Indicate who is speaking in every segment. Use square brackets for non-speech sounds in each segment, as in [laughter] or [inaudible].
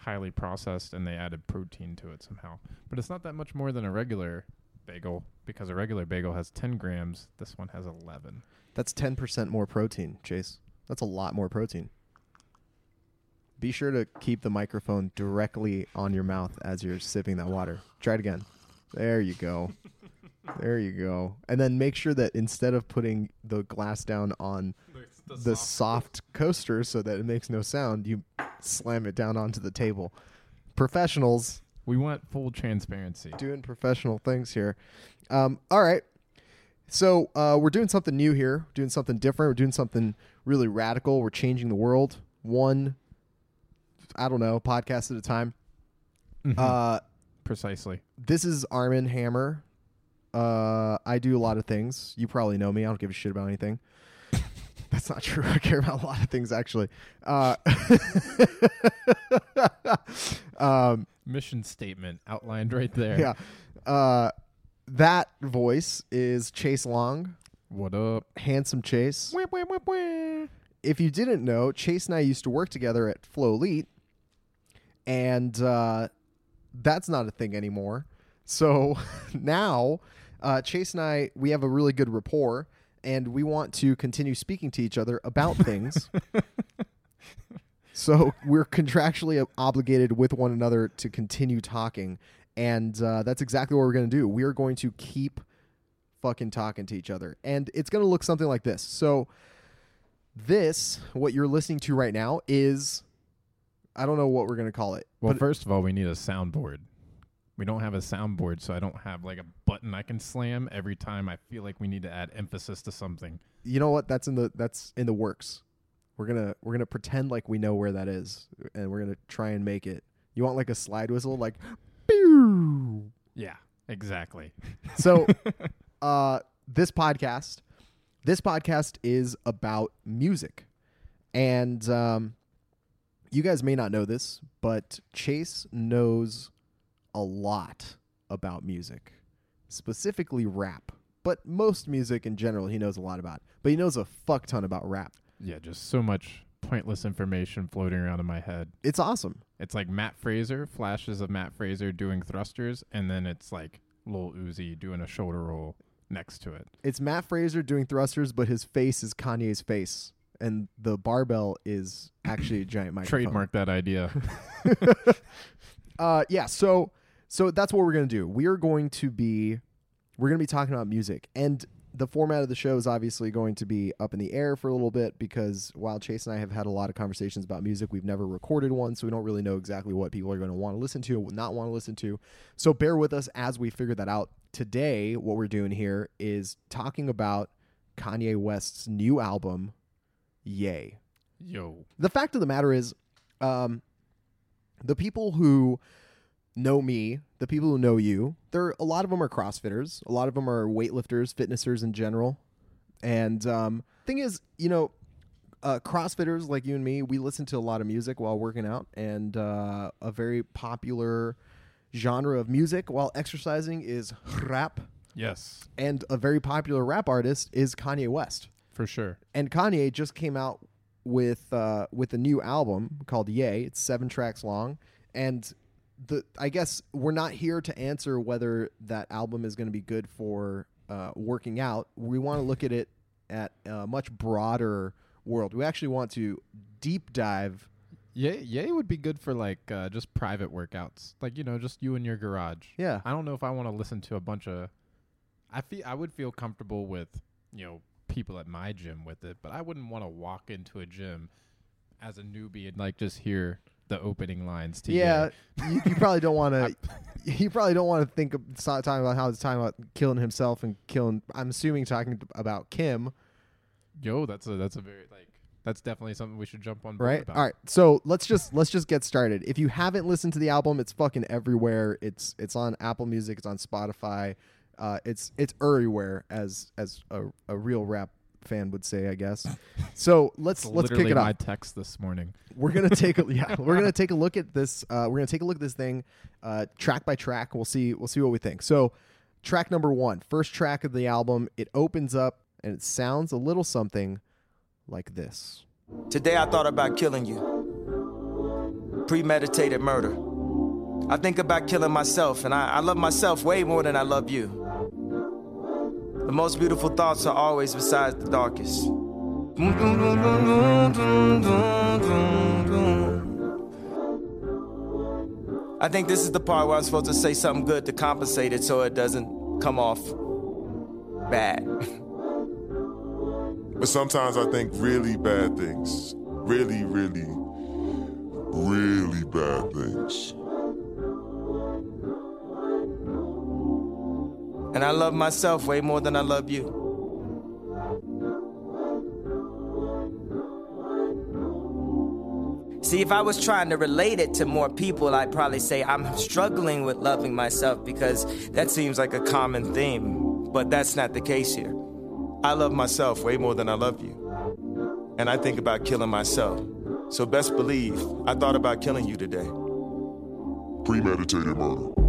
Speaker 1: highly processed and they added protein to it somehow. But it's not that much more than a regular bagel because a regular bagel has 10 grams. This one has 11.
Speaker 2: That's 10% more protein, Chase. That's a lot more protein. Be sure to keep the microphone directly on your mouth as you're sipping that water. Try it again. There you go. [laughs] there you go. And then make sure that instead of putting the glass down on the soft coaster so that it makes no sound, you slam it down onto the table. Professionals
Speaker 1: We want full transparency.
Speaker 2: doing professional things here. Um, all right. So uh, we're doing something new here, doing something different. We're doing something really radical. We're changing the world one, I don't know, podcast at a time.
Speaker 1: Mhm.
Speaker 2: Uh,
Speaker 1: Precisely.
Speaker 2: this is Armen Hammer. Uh, I do a lot of things. You probably know me. I don't give a shit about anything. That's not true. [laughs] I care about a lot of things, actually. Uh, [laughs] um,
Speaker 1: Mission statement outlined right there.
Speaker 2: yeah. Uh, that voice is Chase Long,
Speaker 1: What up?
Speaker 2: handsome Chase. If you didn't know, Chase and I used to work together at FloElite, and uh, that's not a thing anymore. So [laughs] now, uh, Chase and I, we have a really good rapport, and we want to continue speaking to each other about things. [laughs] so we're contractually obligated with one another to continue talking, and uh, that's exactly what we're going to do. We are going to keep fucking talking to each other, and it's going to look something like this. So this, what you're listening to right now, is I don't know what we're going to call it.
Speaker 1: Well,
Speaker 2: but
Speaker 1: first of all, we need a soundboard. We don't have a soundboard, so I don't have like a button I can slam every time I feel like we need to add emphasis to something.
Speaker 2: you know what? That's in the that's in the works. We're gonna we're gonna pretend like we know where that is, and we're gonna try and make it. You want like a slide whistle, like, pew.
Speaker 1: Yeah, exactly. [laughs]
Speaker 2: So, uh, this podcast, this podcast is about music, and um, you guys may not know this, but Chase knows a lot about music, specifically rap, but most music in general he knows a lot about. But he knows a fuck ton about rap.
Speaker 1: Yeah, just so much pointless information floating around in my head.
Speaker 2: It's awesome.
Speaker 1: It's like Matt Fraser, flashes of Matt Fraser doing thrusters, and then it's like Lil Uzi doing a shoulder roll next to it.
Speaker 2: It's Matt Fraser doing thrusters, but his face is Kanye's face, and the barbell is actually a giant [coughs] microphone.
Speaker 1: Trademark that idea. [laughs]
Speaker 2: uh yeah so so that's what we're gonna do. We are going to be we're gonna be talking about music. And the format of the show is obviously going to be up in the air for a little bit because while chase and i have had a lot of conversations about music we've never recorded one so we don't really know exactly what people are going to want to listen to not want to listen to. So bear with us as we figure that out. Today what we're doing here is talking about kanye west's new album yay.
Speaker 1: Yo.
Speaker 2: the fact of the matter is, um, the people who know me, the people who know you, there are a lot of them are CrossFitters, a lot of them are weightlifters, fitnessers in general, and um, thing is, you know, uh, CrossFitters like you and me, we listen to a lot of music while working out, and uh, a very popular genre of music while exercising is rap,
Speaker 1: Yes,
Speaker 2: and a very popular rap artist is Kanye West.
Speaker 1: For sure.
Speaker 2: and Kanye just came out with uh, with a new album called Yay. It's seven tracks long, and the I guess we're not here to answer whether that album is going to be good for uh, working out. We want to look at it at a much broader world. We actually want to deep dive.
Speaker 1: Yeah, yay would be good for like uh, just private workouts, like you know, just you in your garage.
Speaker 2: Yeah,
Speaker 1: I don't know if I want to listen to a bunch of. I feel I would feel comfortable with you know people at my gym with it, but I wouldn't want to walk into a gym as a newbie and like just hear the opening lines to
Speaker 2: yeah. You, you probably don't want to. [laughs] [laughs] You probably don't want to think of start talking about how it's talking about killing himself and killing. I'm assuming talking about Kim.
Speaker 1: Yo, that's a that's a very like that's definitely something we should jump on
Speaker 2: right
Speaker 1: about.
Speaker 2: all right so let's just let's just get started if you haven't listened to the album it's fucking everywhere it's it's on apple music it's on spotify uh it's it's everywhere as as a, a real rap fan would say i guess so let's let's kick
Speaker 1: literally
Speaker 2: it
Speaker 1: my
Speaker 2: off
Speaker 1: text this morning.
Speaker 2: we're gonna take a [laughs] yeah we're gonna take a look at this uh we're gonna take a look at this thing uh track by track we'll see we'll see what we think so track number one first track of the album it opens up and it sounds a little something like this
Speaker 3: Today I thought about killing you. premeditated murder. I think about killing myself, and I, I love myself way more than I love you. The most beautiful thoughts are always besides the darkest. I think this is the part where I'm supposed to say something good to compensate it so it doesn't come off bad.
Speaker 4: But sometimes I think really bad things. Really, really, really bad things.
Speaker 3: And I love myself way more than I love you. See, if I was trying to relate it to more people, I'd probably say I'm struggling with loving myself because that seems like a common theme. But that's not the case here. I love myself way more than I love you. And I think about killing myself. So best believe I thought about killing you today.
Speaker 4: Premeditated murder.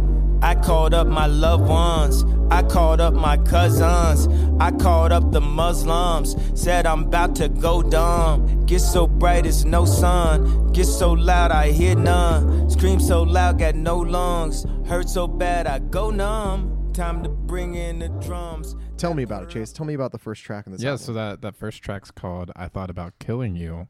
Speaker 3: I called up my loved ones. I called up my cousins. I called up the Muslims. Said I'm about to go dumb. Get so bright it's no sun. Get so loud I hear none. Scream so loud got no lungs. Hurt so bad I go numb. Time to bring in the drums.
Speaker 2: Tell me about it, Chase. Tell me about the first track in this.
Speaker 1: yeah,
Speaker 2: album.
Speaker 1: so that that first track's called "I Thought About Killing You,"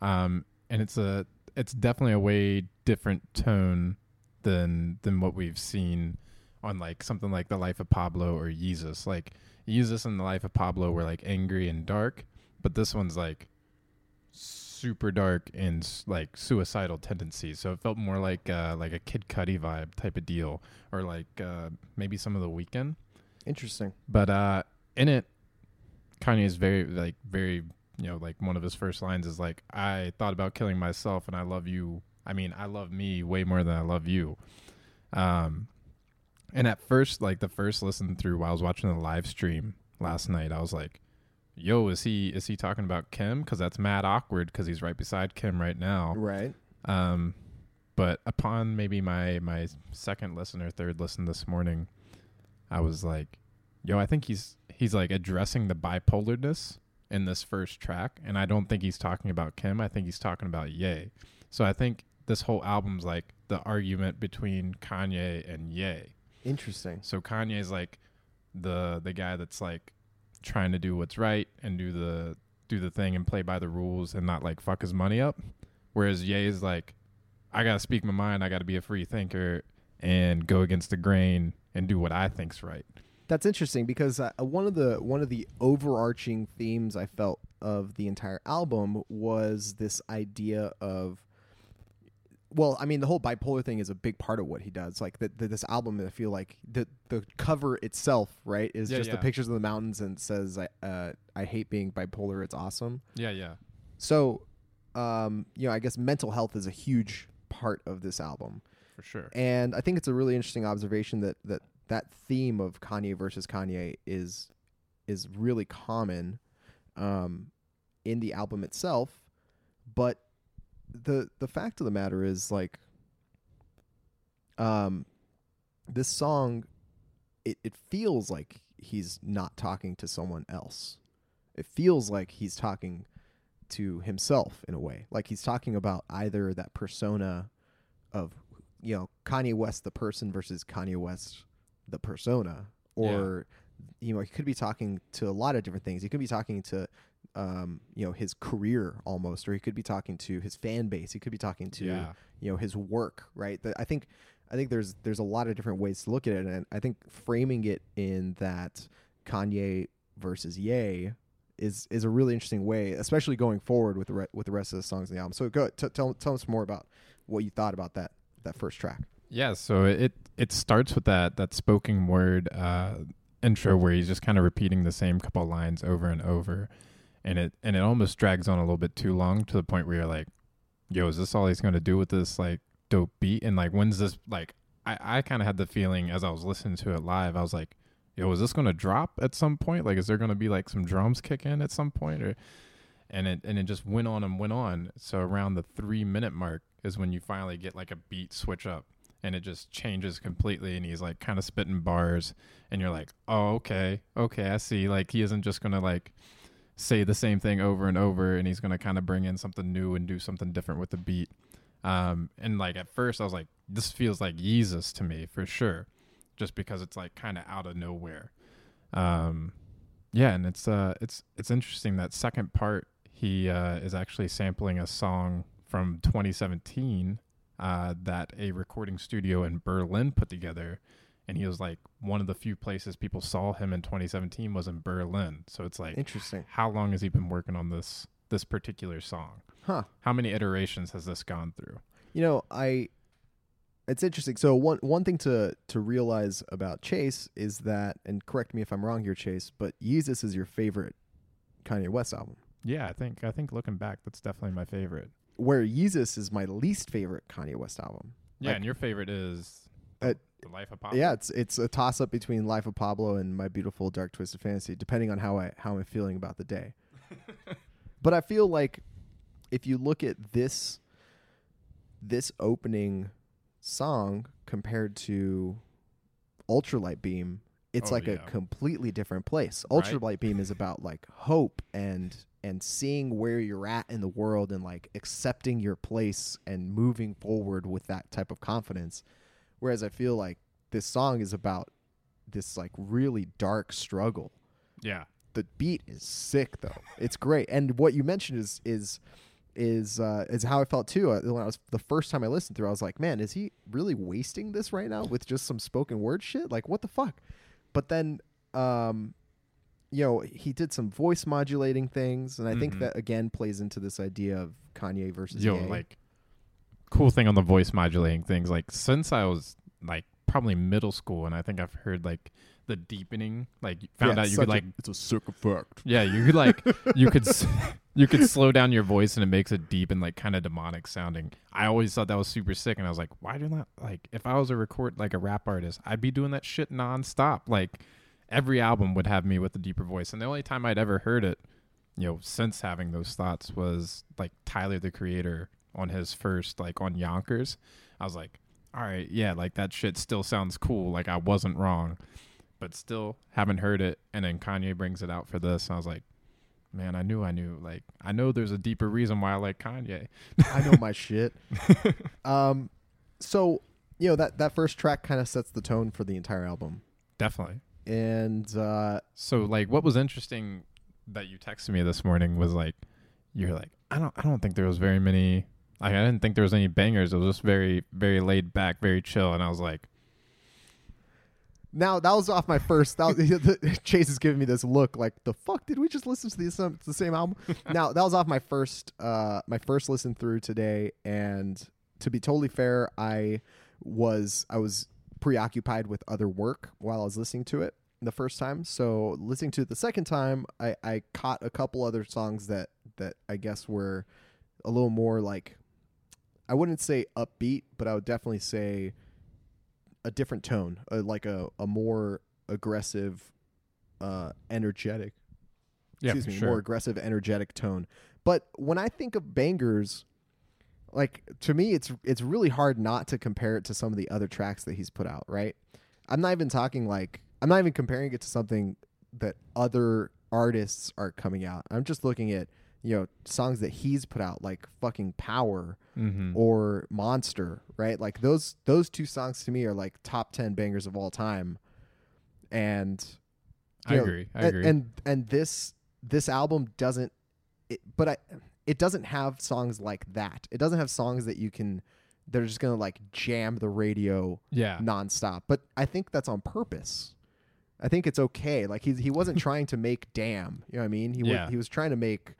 Speaker 1: um, and it's a it's definitely a way different tone than than what we've seen on like something like the Life of Pablo or Yeezus. Like Yeezus and the Life of Pablo were like angry and dark, but this one's like super dark and like suicidal tendencies. So it felt more like uh, like a Kid Cudi vibe type of deal, or like uh, maybe some of the Weeknd.
Speaker 2: Interesting.
Speaker 1: But uh, in it, Kanye is very like very you know like one of his first lines is like I thought about killing myself and I love you. I mean I love me way more than I love you. Um, and at first like the first listen through while I was watching the live stream last night, I was like, "Yo, is he is he talking about Kim? Because that's mad awkward because he's right beside Kim right now."
Speaker 2: Right.
Speaker 1: Um, but upon maybe my my second listen or third listen this morning, I was like, "Yo, I think he's he's like addressing the bipolarness in this first track, and I don't think he's talking about Kim. I think he's talking about Ye. So I think this whole album's like the argument between Kanye and Ye.
Speaker 2: Interesting.
Speaker 1: So Kanye's like the the guy that's like trying to do what's right and do the do the thing and play by the rules and not like fuck his money up. Whereas Ye is like, I gotta speak my mind, I gotta be a free thinker and go against the grain and do what I think's right.
Speaker 2: That's interesting because uh, one of the one of the overarching themes I felt of the entire album was this idea of well, I mean, the whole bipolar thing is a big part of what he does. Like the, the, this album, I feel like the the cover itself, right, is
Speaker 1: Yeah,
Speaker 2: just the pictures of the mountains and says, "I uh, I hate being bipolar. It's awesome."
Speaker 1: Yeah, yeah.
Speaker 2: So, um, you know, I guess mental health is a huge part of this album.
Speaker 1: For sure.
Speaker 2: And I think it's a really interesting observation that that that theme of Kanye versus Kanye is is really common um, in the album itself, but the the fact of the matter is like um this song it, it feels like he's not talking to someone else. It feels like he's talking to himself in a way. Like he's talking about either that persona of you know Kanye West the person versus Kanye West the persona or you know he could be talking to a lot of different things. He could be talking to um you know his career almost or he could be talking to his fan base. He could be talking to
Speaker 1: Yeah.
Speaker 2: you know his work, right? The, I think I think there's there's a lot of different ways to look at it and I think framing it in that Kanye versus Ye is is a really interesting way, especially going forward with the re- with the rest of the songs in the album. So go t- tell tell us more about what you thought about that that first track.
Speaker 1: Yeah, so it it starts with that that spoken word uh, intro where he's just kind of repeating the same couple lines over and over, and it and it almost drags on a little bit too long to the point where you're like, "Yo, is this all he's going to do with this like dope beat?" And like, when's this like? I I kind of had the feeling as I was listening to it live, I was like, "Yo, is this going to drop at some point? Like, is there going to be like some drums kick in at some point?" Or and it and it just went on and went on. So around the three minute mark is when you finally get like a beat switch up and it just changes completely and he's like kind of spitting bars and you're like oh okay okay i see like he isn't just gonna like say the same thing over and over and he's gonna kind of bring in something new and do something different with the beat Um, and like at first I was like, this feels like Yeezus to me for sure, just because it's like kind of out of nowhere. Um, yeah, and it's uh, it's it's interesting that second part he uh, is actually sampling a song from 2017 uh, that a recording studio in Berlin put together. And he was like, one of the few places people saw him in 2017 was in Berlin. So it's like,
Speaker 2: Interesting.
Speaker 1: how long has he been working on this this particular song?
Speaker 2: Huh.
Speaker 1: How many iterations has this gone through?
Speaker 2: You know, I it's interesting. So one one thing to to realize about Chase is that and correct me if I'm wrong here, Chase, but Yeezus is your favorite Kanye West album.
Speaker 1: Yeah, I think I think looking back, that's definitely my favorite.
Speaker 2: Where Yeezus is my least favorite Kanye West album.
Speaker 1: Yeah,
Speaker 2: Like-
Speaker 1: and your favorite is
Speaker 2: Uh,
Speaker 1: the Life of Pop.
Speaker 2: Yeah, it's it's a toss up between Life of Pablo and My Beautiful Dark Twisted Fantasy, depending on how I how I'm feeling about the day. [laughs] but I feel like if you look at this this opening song compared to Ultralight Beam, it's
Speaker 1: Oh,
Speaker 2: like a completely different place.
Speaker 1: Right.
Speaker 2: Ultralight Beam is about like hope and and seeing where you're at in the world and like accepting your place and moving forward with that type of confidence. Whereas I feel like this song is about this like really dark struggle.
Speaker 1: yeah,
Speaker 2: The beat is sick though. It's great. And what you mentioned is is is uh, is how I felt too. Uh, when I was the first time I listened through, I was like, man, is he really wasting this right now with just some spoken word shit? Like, what the fuck? But then, um, you know, he did some voice modulating things, and I think
Speaker 1: Mhm.
Speaker 2: that again plays into this idea of Kanye versus
Speaker 1: yo,
Speaker 2: Ye.
Speaker 1: like cool thing on the voice modulating things. Like since I was like probably middle school, and I think I've heard like the deepening. Like found
Speaker 2: Yeah,
Speaker 1: out you could
Speaker 2: a-
Speaker 1: like
Speaker 2: it's a sick effect.
Speaker 1: Yeah, you could like you could [laughs] s- you could slow down your voice and it makes it deep and like kind of demonic sounding. I always thought that was super sick, and I was like, why do not like if I was a record like a rap artist, I'd be doing that shit nonstop. Like every album would have me with a deeper voice, and the only time I'd ever heard it, you know, since having those thoughts was like Tyler the Creator on his first like on Yonkers. I was like, all right, yeah, like that shit still sounds cool. Like I wasn't wrong but still haven't heard it. And then Kanye brings it out for this. And I was like, man, I knew I knew. Like, I know there's a deeper reason why I like Kanye.
Speaker 2: I know my [laughs] shit. Um, so you know that that first track kind of sets the tone for the entire album,
Speaker 1: Definitely.
Speaker 2: and uh,
Speaker 1: So, like, what was interesting that you texted me this morning was like, you're like, I don't, I don't think there was very many. Like, I didn't think there was any bangers. It was just very, very laid back, very chill. And I was like,
Speaker 2: now that was off my first. That was, [laughs] Chase is giving me this look like the fuck did we just listen to the some the same album? [laughs] now that was off my first uh my first listen through today, and to be totally fair, I was I was preoccupied with other work while I was listening to it the first time. So listening to it the second time, I I caught a couple other songs that that I guess were a little more like I wouldn't say upbeat, but I would definitely say a different tone, uh, like a, a more aggressive, uh, energetic.
Speaker 1: yeah,
Speaker 2: excuse me,
Speaker 1: sure.
Speaker 2: more aggressive, energetic tone. But when I think of bangers, like to me, it's it's really hard not to compare it to some of the other tracks that he's put out. Right? I'm not even talking like I'm not even comparing it to something that other artists are coming out. I'm just looking at you know songs that he's put out, like fucking Power
Speaker 1: mm-hmm.
Speaker 2: or Monster, right? Like those those two songs to me are like top 10 bangers of all time. And
Speaker 1: I
Speaker 2: know,
Speaker 1: agree. I
Speaker 2: and,
Speaker 1: agree.
Speaker 2: And and this this album doesn't it, but I it doesn't have songs like that. It doesn't have songs that you can they're just going to like jam the radio
Speaker 1: yeah.
Speaker 2: nonstop. But I think that's on purpose. I think it's okay. Like he he wasn't [laughs] trying to make damn, you know what I mean? He
Speaker 1: Yeah.
Speaker 2: he was trying to make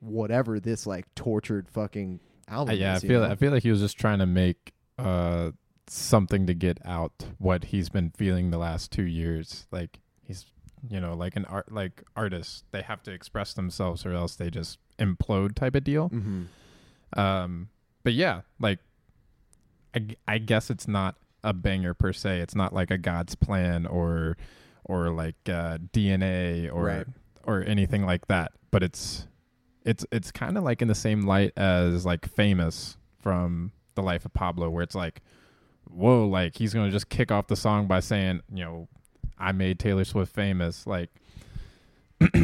Speaker 2: whatever this like tortured fucking album
Speaker 1: yeah, I
Speaker 2: is, you
Speaker 1: feel
Speaker 2: know?
Speaker 1: I feel like he was just trying to make uh something to get out what he's been feeling the last two years. Like he's you know like an art like artists they have to express themselves or else they just implode type of deal.
Speaker 2: Mm-hmm.
Speaker 1: Um, but yeah, like I, I guess it's not a banger per se. It's not like a God's plan or or like uh, DNA or
Speaker 2: Right.
Speaker 1: or anything like that. But it's it's it's kind of like in the same light as like famous from the life of Pablo, where it's like, whoa, like he's gonna just kick off the song by saying, you know, I made Taylor Swift famous, like. [clears throat]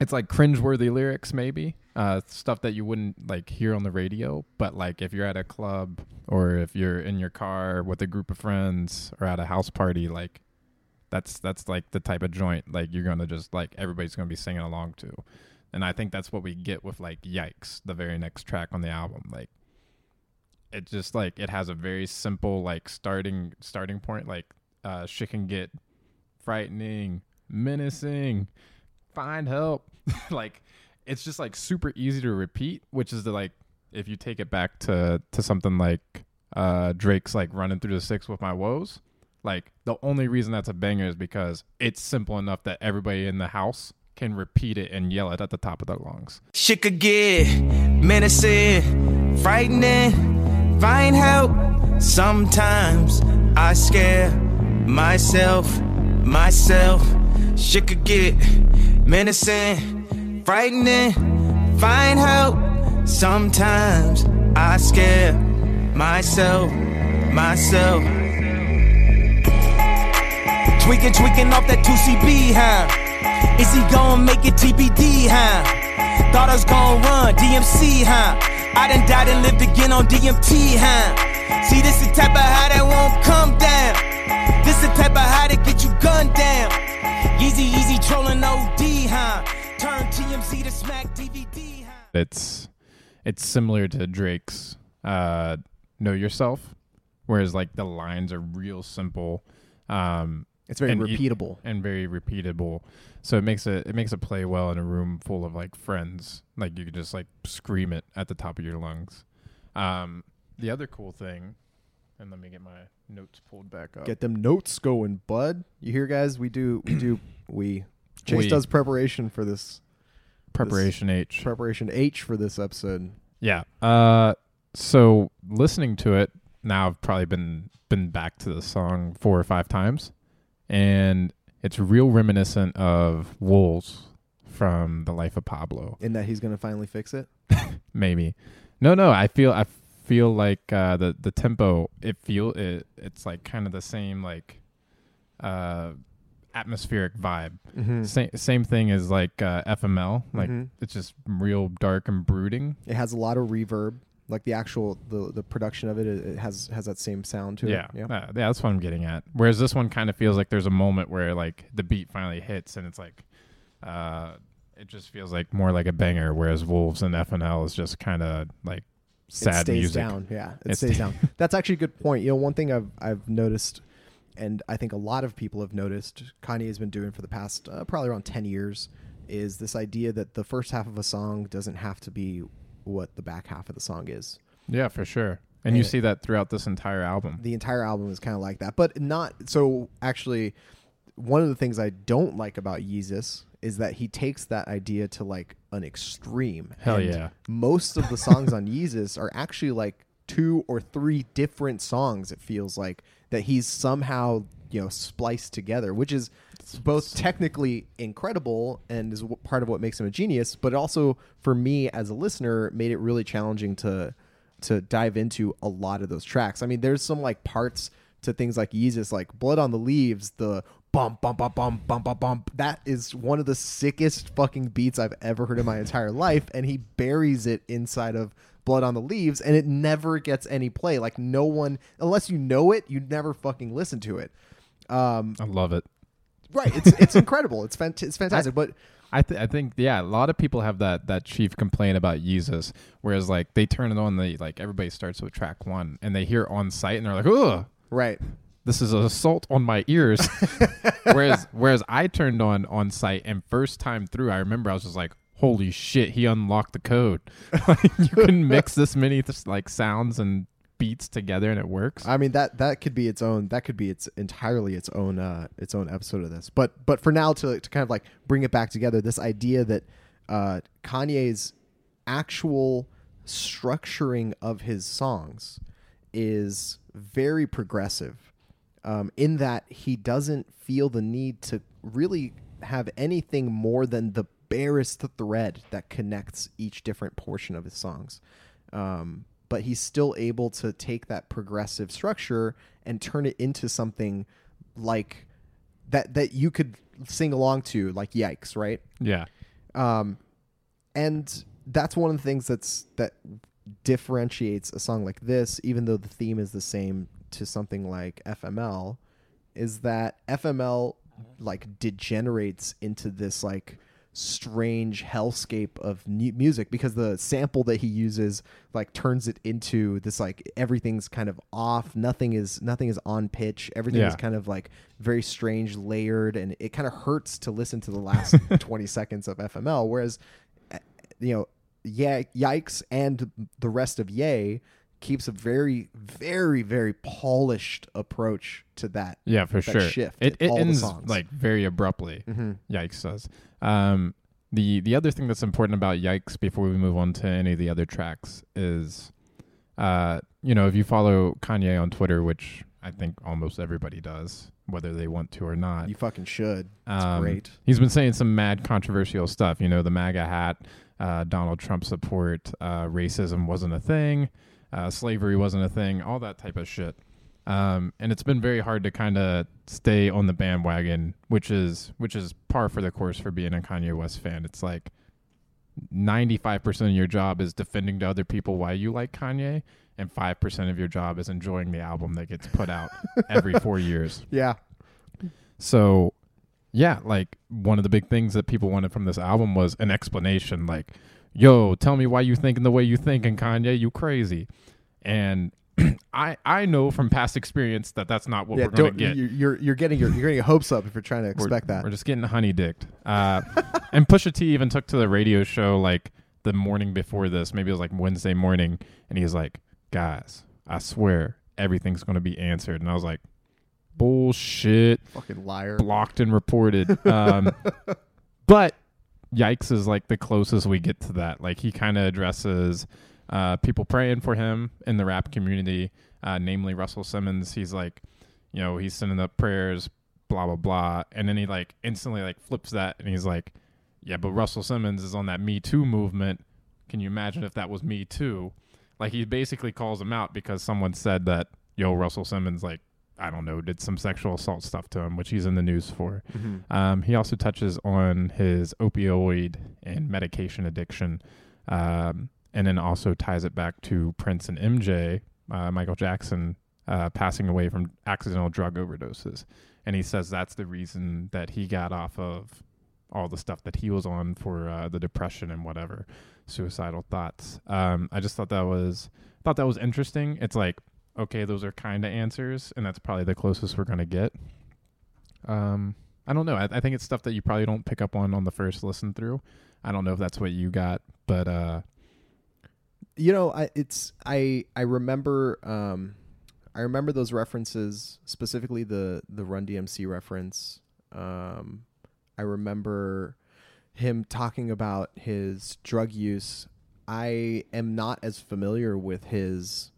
Speaker 1: it's like cringeworthy lyrics, maybe uh, stuff that you wouldn't like hear on the radio. But like if you're at a club or if you're in your car with a group of friends or at a house party, like that's that's like the type of joint like you're gonna just like everybody's gonna be singing along to. And I think that's what we get with like Yikes, the very next track on the album. Like it just like it has a very simple like starting starting point like uh shit can get frightening menacing find help [laughs] like it's just like super easy to repeat which is the like if you take it back to to something like uh drake's like running through the six with my woes like the only reason that's a banger is because it's simple enough that everybody in the house can repeat it and yell it at the top of their lungs
Speaker 3: Shit could get menacing, frightening, find help. Sometimes I scare myself, myself. Shit could get menacing, frightening, find help. Sometimes I scare myself, myself. Tweaking, tweaking off that 2CB, huh? Is he gonna make it TBD, huh? Thought I was gonna run DMC, huh? I done died and lived again on DMT, huh? See, this the type of high that won't come down. This the type of high that get you gunned down. Easy, easy trolling OD, huh? Turn TMZ to smack DVD, huh?
Speaker 1: it's it's similar to Drake's uh Know Yourself whereas like the lines are real simple um
Speaker 2: It's very
Speaker 1: And e-
Speaker 2: repeatable.
Speaker 1: and very repeatable so it makes it it makes it play well in a room full of like friends like you could just like scream it at the top of your lungs um the other cool thing and let me get my notes pulled back up
Speaker 2: Get them notes going, bud. You hear, guys? We do. We do. [clears throat] We. Chase
Speaker 1: We.
Speaker 2: does preparation for this.
Speaker 1: preparation H
Speaker 2: Preparation H for this episode.
Speaker 1: Yeah. Uh so listening to it now I've probably been been back to the song four or five times and it's real reminiscent of Wolves from The Life of Pablo.
Speaker 2: In that he's gonna finally fix it. [laughs]
Speaker 1: Maybe. No, no, I feel I feel like uh the the tempo it feel it it's like kind of the same like uh atmospheric vibe.
Speaker 2: Mm-hmm.
Speaker 1: Same same thing as like uh FML, like
Speaker 2: Mhm.
Speaker 1: it's just real dark and brooding.
Speaker 2: It has a lot of reverb. Like the actual the the production of it, it it has has that same sound to
Speaker 1: yeah,
Speaker 2: it. Yeah.
Speaker 1: uh, yeah, that's what I'm getting at. Whereas this one kind of feels like there's a moment where like the beat finally hits and it's like, uh, it just feels like more like a banger. Whereas Wolves and FML is just kind of like
Speaker 2: it
Speaker 1: sad
Speaker 2: stays
Speaker 1: music.
Speaker 2: down. Yeah, it
Speaker 1: It
Speaker 2: stays
Speaker 1: sta-
Speaker 2: down. [laughs] That's actually a good point. You know, one thing I've I've noticed, and I think a lot of people have noticed, Kanye has been doing for the past uh, probably around ten years, is this idea that the first half of a song doesn't have to be what the back half of the song is.
Speaker 1: Yeah, for sure. And you
Speaker 2: Yeah.
Speaker 1: see that throughout this entire album.
Speaker 2: The entire album is kind of like that, but not so. Actually, one of the things I don't like about Yeezus is that he takes that idea to like an extreme.
Speaker 1: Hell
Speaker 2: And
Speaker 1: yeah.
Speaker 2: Most of the [laughs] songs on Yeezus are actually like two or three different songs. It feels like that he's somehow you know spliced together, which is both technically incredible and is part of what makes him a genius, but also for me as a listener made it really challenging to to dive into a lot of those tracks. I mean, there's some like parts to things like Yeezus, like Blood on the Leaves, the bump, bump, bump, bump, bump, bump, bump. That is one of the sickest fucking beats I've ever heard in my entire life. And he buries it inside of Blood on the Leaves and it never gets any play. Like, no one, unless you know it, you never fucking listen to it. Um,
Speaker 1: I love it.
Speaker 2: Right. It's, it's incredible. It's, fant- it's fantastic. But
Speaker 1: I th- I think yeah, a lot of people have that that chief complaint about Yeezus, whereas like they turn it on, they like everybody starts with track one, and they hear On Sight, and they're like, ugh,
Speaker 2: right.
Speaker 1: this is an assault on my ears. [laughs] whereas whereas I turned on On Sight, and first time through, I remember I was just like, holy shit, he unlocked the code. [laughs] like, you can mix this many th- like sounds and beats together, and it works.
Speaker 2: I mean that that could be its own that could be its entirely its own uh its own episode of this. But but for now to to kind of like bring it back together, this idea that uh Kanye's actual structuring of his songs is very progressive. Um, in that he doesn't feel the need to really have anything more than the barest thread that connects each different portion of his songs. Um, but he's still able to take that progressive structure and turn it into something like that that you could sing along to, like "Yikes!" Right?
Speaker 1: yeah,
Speaker 2: Um, and that's one of the things that's that differentiates a song like this, even though the theme is the same to something like FML, is that FML like degenerates into this like strange hellscape of mu- music because the sample that he uses like turns it into this like everything's kind of off. Nothing is nothing is on pitch. Everything is kind of like very strange layered and it kind of hurts to listen to the [laughs] last 20 seconds of FML whereas uh, you know yeah yikes and the rest of yay keeps a very very very polished approach to that
Speaker 1: Yeah, for
Speaker 2: that
Speaker 1: sure.
Speaker 2: shift
Speaker 1: it it ends like very abruptly.
Speaker 2: Mhm.
Speaker 1: Yikes does. Um, the the other thing that's important about Yikes before we move on to any of the other tracks is, uh, you know, if you follow Kanye on Twitter, which I think almost everybody does, whether they want to or not.
Speaker 2: you fucking should it's
Speaker 1: Um,
Speaker 2: great
Speaker 1: He's been saying some mad controversial stuff. You know, the MAGA hat, uh, Donald Trump support, uh, racism wasn't a thing, uh, slavery wasn't a thing, all that type of shit. Um, and it's been very hard to kind of stay on the bandwagon, which is which is par for the course for being a Kanye West fan. It's like ninety five percent of your job is defending to other people why you like Kanye, and five percent of your job is enjoying the album that gets put out every four [laughs] years.
Speaker 2: yeah
Speaker 1: So, yeah, like one of the big things that people wanted from this album was an explanation. Like, yo, tell me why you thinking the way you thinking, Kanye, you crazy. And [clears throat] I I know from past experience that that's not what
Speaker 2: yeah,
Speaker 1: we're gonna get.
Speaker 2: you- you're you're getting your you're getting your hopes up if you're trying to
Speaker 1: we're,
Speaker 2: expect that.
Speaker 1: we're just getting honey dicked. Uh, [laughs] and Pusha T even took to the radio show like the morning before this, maybe it was like Wednesday morning, and he's like, "Guys, I swear everything's gonna be answered." And I was like, "Bullshit."
Speaker 2: Fucking liar.
Speaker 1: blocked and reported. Um, [laughs] but Yikes is like the closest we get to that. Like he kind of addresses uh, people praying for him in the rap community, uh, namely Russell Simmons. He's like, you know, he's sending up prayers, blah blah blah, and then he like instantly like flips that and he's like, yeah, but Russell Simmons is on that Me Too movement. Can you imagine if that was Me Too? Like he basically calls him out because someone said that, yo, Russell Simmons like I don't know, did some sexual assault stuff to him, which he's in the news for.
Speaker 2: Mhm.
Speaker 1: Um, he also touches on his opioid and medication addiction, um, and then also ties it back to Prince and MJ, uh, Michael Jackson, uh, passing away from accidental drug overdoses. And he says that's the reason that he got off of all the stuff that he was on for uh, the depression and whatever suicidal thoughts. Um, I just thought that was thought that was interesting. It's like okay, those are kind of answers, and that's probably the closest we're gonna get. Um, I don't know. I, I think it's stuff that you probably don't pick up on on the first listen through. I don't know if that's what you got, but uh,
Speaker 2: you know I, it's i i remember um i remember those references specifically the the run dmc reference um i remember him talking about his drug use i am not as familiar with his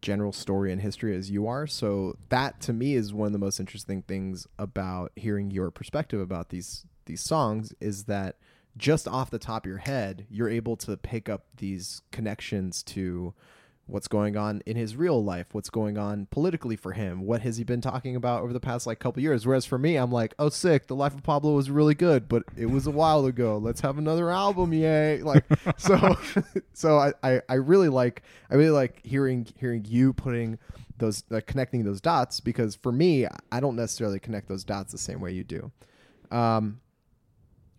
Speaker 2: general story and history as you are. So that to me is one of the most interesting things about hearing your perspective about these these songs is that just off the top of your head, you're able to pick up these connections to what's going on in his real life, what's going on politically for him, what has he been talking about over the past like couple years. Whereas for me, I'm like, oh, sick, the life of Pablo was really good, but it was a while ago. Let's have another album, yay! [laughs] Like so, [laughs] so I, I I really like I really like hearing hearing you putting those like connecting those dots because for me, I don't necessarily connect those dots the same way you do. Um,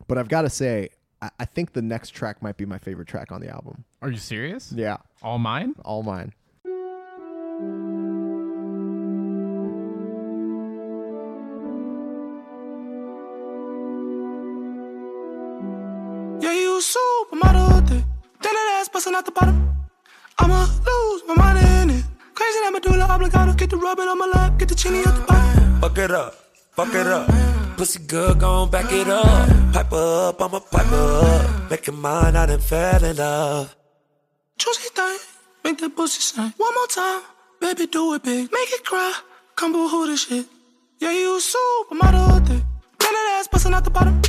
Speaker 2: but I've got to say, I, I think the next track might be my favorite track on the album.
Speaker 1: are you serious?
Speaker 2: Yeah,
Speaker 1: All mine?
Speaker 2: all mine.
Speaker 5: Yeah, you supermodel thing. Then that ass busting out the bottom. I'ma lose my mind in it. Crazy that medulla oblongata. Get the rubbing on my lap, get the chili at the bottom.
Speaker 6: Fuck it up, fuck it up. Pussy good, gon' back it up. Pipe up, I'ma pipe up. Make it mine, I done fell in love.
Speaker 5: Juicy thing, eh? make that pussy sing. One more time, baby, do it big. Make it cry, come boo hoo this shit. Yeah, you supermodel thing. That ass bustin' out the bottom.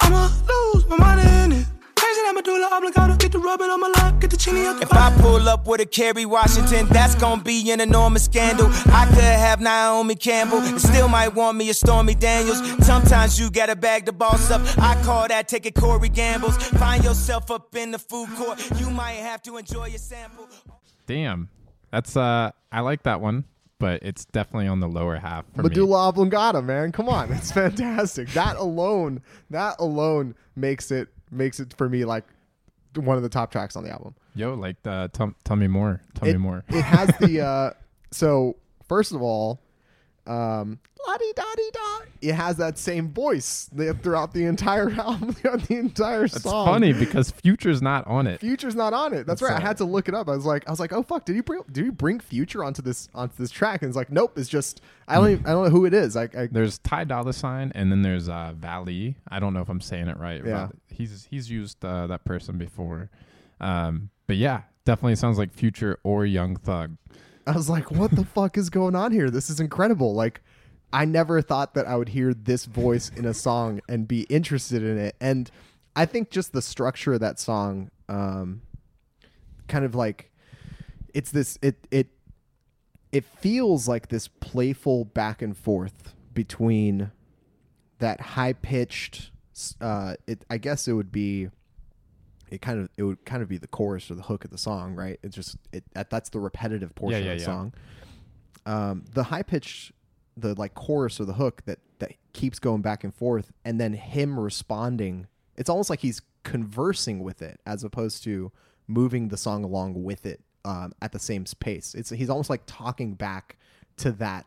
Speaker 5: I'ma lose my mind in it. Crazy Crazy that medulla oblongata. Get the rubbing on my lap. Get the chili out the
Speaker 3: If I pull up with a Kerry Washington, that's gonna be an enormous scandal. I could have Naomi Campbell, and still might want me a Stormy Daniels. Sometimes you gotta bag the boss up. I call that taking Corey Gambles. Find yourself up in the food court. You might have to enjoy your sample.
Speaker 1: Damn, that's uh, I like that one, but it's definitely on the lower half for me.
Speaker 2: Medulla oblongata, man. Come on, it's [laughs] fantastic. that alone, that alone makes it makes it for me like one of the top tracks on the album.
Speaker 1: Yo, like, uh, tell, tell me more. Tell
Speaker 2: it,
Speaker 1: me more.
Speaker 2: it has the [laughs] uh so first of all, um da di da. It has that same voice throughout the entire [laughs] album, throughout the entire
Speaker 1: That's
Speaker 2: song.
Speaker 1: It's funny because Future's not on it.
Speaker 2: Future's not on it. That's,
Speaker 1: That's
Speaker 2: right. I
Speaker 1: uh,
Speaker 2: had to look it up. I was like, I was like, oh fuck, did you bring did you bring Future onto this onto this track? And it's like, nope. It's just I don't even, I don't know who it is. I, I
Speaker 1: There's Ty Dolla Sign, and then there's uh, Valee. I don't know if I'm saying it right.
Speaker 2: Yeah.
Speaker 1: but he's he's used uh, that person before. Um, but yeah, definitely sounds like Future or Young Thug.
Speaker 2: I was like, what the fuck is going on here? This is incredible. Like, I never thought that I would hear this voice in a song and be interested in it. And I think just the structure of that song, um, kind of like, it's this, it, it, it feels like this playful back and forth between that high pitched, uh, it, I guess it would be, it kind of it would kind of be the chorus or the hook of the song, right? It's just it that, that's the repetitive portion
Speaker 1: Yeah, yeah,
Speaker 2: of the
Speaker 1: yeah.
Speaker 2: song. Um, the high pitch, the like chorus or the hook that that keeps going back and forth, and then him responding. It's almost like he's conversing with it as opposed to moving the song along with it um, at the same pace. It's he's almost like talking back to that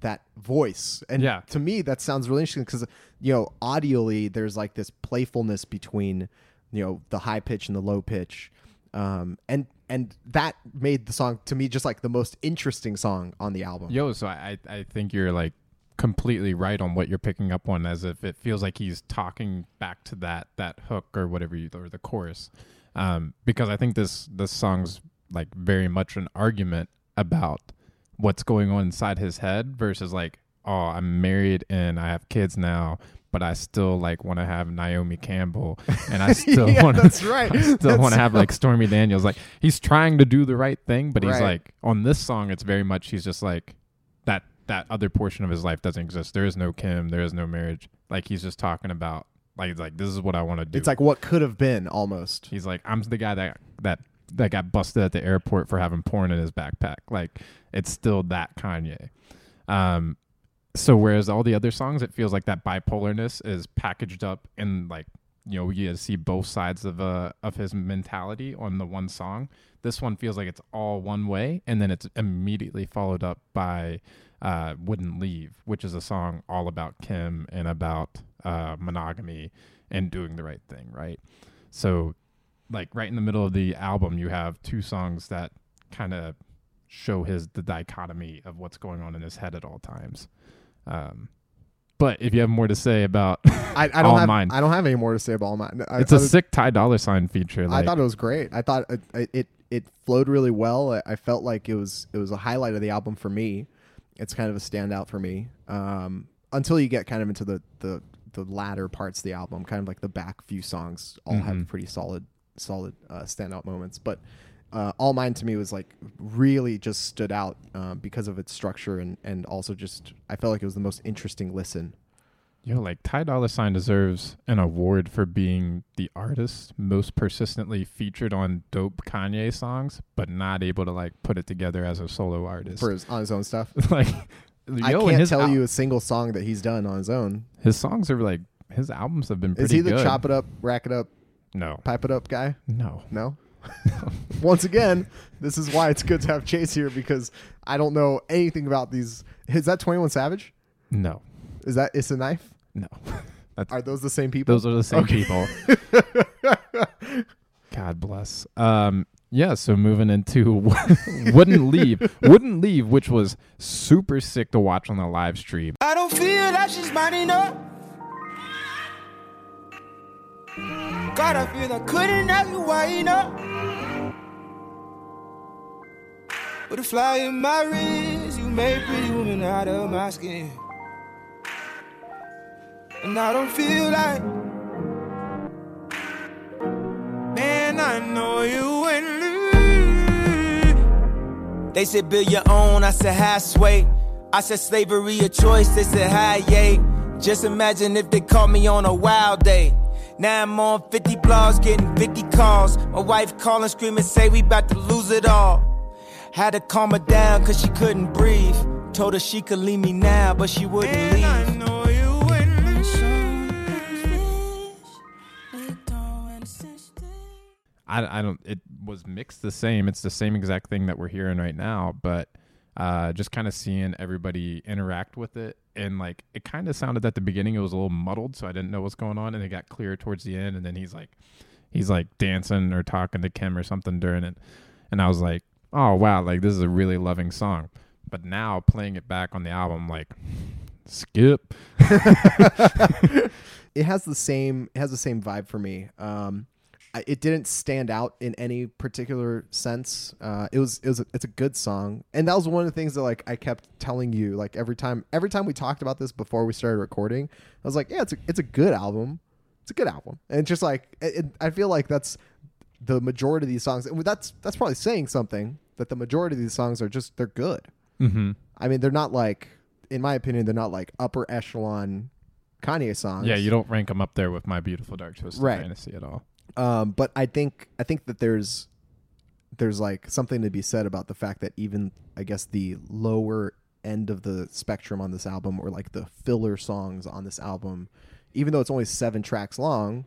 Speaker 2: that voice and
Speaker 1: Yeah.
Speaker 2: to me that sounds really interesting because you know audially there's like this playfulness between you know the high pitch and the low pitch. Um and and that made the song to me just like the most interesting song on the album.
Speaker 1: Yo, so I I think you're like completely right on what you're picking up on, as if it feels like he's talking back to that that hook or whatever you or the chorus, um, because I think this this song's like very much an argument about what's going on inside his head versus like oh I'm married and I have kids now. But I still like want to have Naomi Campbell, and I [laughs] still
Speaker 2: Yeah,
Speaker 1: want to.
Speaker 2: that's [laughs] right.
Speaker 1: I still want to have like Stormy Daniels. Like he's trying to do the right thing, but he's like on this song. It's very much he's just like that. That other portion of his life doesn't exist. There is no Kim. There is no marriage. Like he's just talking about like like this is what I want to do.
Speaker 2: it's like what could have been almost
Speaker 1: he's like I'm the guy that that that got busted at the airport for having porn in his backpack. Like it's still that Kanye. Um, so whereas all the other songs, it feels like that bipolarness is packaged up in like you know you see both sides of uh of his mentality on the one song. This one feels like it's all one way, and then it's immediately followed up by uh, "Wouldn't Leave," which is a song all about Kim and about uh, monogamy and doing the right thing, right? So, like right in the middle of the album, you have two songs that kind of show his the dichotomy of what's going on in his head at all times. Um, but if you have more to say about, [laughs]
Speaker 2: I, I don't
Speaker 1: All
Speaker 2: have
Speaker 1: Mine.
Speaker 2: I don't have any more to say about all mine. I,
Speaker 1: it's
Speaker 2: I
Speaker 1: a
Speaker 2: was-
Speaker 1: sick Ty Dolla Sign feature.
Speaker 2: I thought it was great. I thought it it, it, flowed really well. I, felt like it was it was a highlight of the album for me. It's kind of a standout for me. Um, until you get kind of into the the the latter parts of the album, kind of like the back few songs all have
Speaker 1: Mhm.
Speaker 2: pretty solid solid uh, standout moments. But uh, all mine to me was like really just stood out um, because of its structure and and also just I felt like it was the most interesting listen.
Speaker 1: Yo, like Ty Dolla Sign deserves an award for being the artist most persistently featured on dope Kanye songs, but not able to like put it together as a solo artist.
Speaker 2: for his, on his own stuff. [laughs]
Speaker 1: like,
Speaker 2: I
Speaker 1: yo,
Speaker 2: can't tell
Speaker 1: al-
Speaker 2: you a single song that he's done on his own.
Speaker 1: his songs are like his albums have been pretty
Speaker 2: Is he the
Speaker 1: good.
Speaker 2: chop it up, rack it up,
Speaker 1: No,
Speaker 2: pipe it up guy?
Speaker 1: no.
Speaker 2: No. [laughs] Once again, this is why it's good to have Chase here because I don't know anything about these. Is that Twenty One Savage?
Speaker 1: No,
Speaker 2: Is that it's a knife?
Speaker 1: no. [laughs] That's
Speaker 2: Are those the same people?
Speaker 1: those are the same
Speaker 2: Okay.
Speaker 1: people. [laughs] God bless. Um, yeah. So moving into wouldn't leave, wouldn't leave, which was super sick to watch on the live stream.
Speaker 3: I don't feel like she's mine enough. God, I feel I couldn't ask you why enough. With a fly in my wrist, you made pretty woman out of my skin. And I don't feel like And I know you wouldn't leave. They said build your own, I said halfway. I said slavery a choice, they said hi, yay. Just imagine if they caught me on a wild day. Now I'm on 50 blogs, getting 50 calls. My wife calling, screaming, say we about to lose it all. Had to calm her down cause she couldn't breathe. Told her she could leave me now, but she wouldn't leave. I know you wouldn't
Speaker 1: I, I don't. It was mixed the same. It's the same exact thing that we're hearing right now, but uh, just kind of seeing everybody interact with it, and like it kind of sounded at the beginning it was a little muddled, so I didn't know what's going on, and it got clear towards the end, and then he's like, he's like dancing or talking to Kim or something during it, and I was like, oh wow, like this is a really loving song. But now playing it back on the album, like skip. [laughs]
Speaker 2: it has the same it has the same vibe for me. Um, I, it didn't stand out in any particular sense. Uh, it was it was a, it's a good song, and that was one of the things that like I kept telling you like every time every time we talked about this before we started recording, I was like, yeah, it's a it's a good album, it's a good album, and just like it, it, I feel like that's the majority of these songs, and that's that's probably saying something that the majority of these songs are just they're good.
Speaker 1: Mm-hmm.
Speaker 2: I mean, they're not like, in my opinion, they're not like upper echelon Kanye songs.
Speaker 1: Yeah, you don't rank them up there with My Beautiful Dark Twisted
Speaker 2: Right.
Speaker 1: Fantasy at all.
Speaker 2: Um, but I think I think that there's there's like something to be said about the fact that even I guess the lower end of the spectrum on this album, or like the filler songs on this album, even though it's only seven tracks long,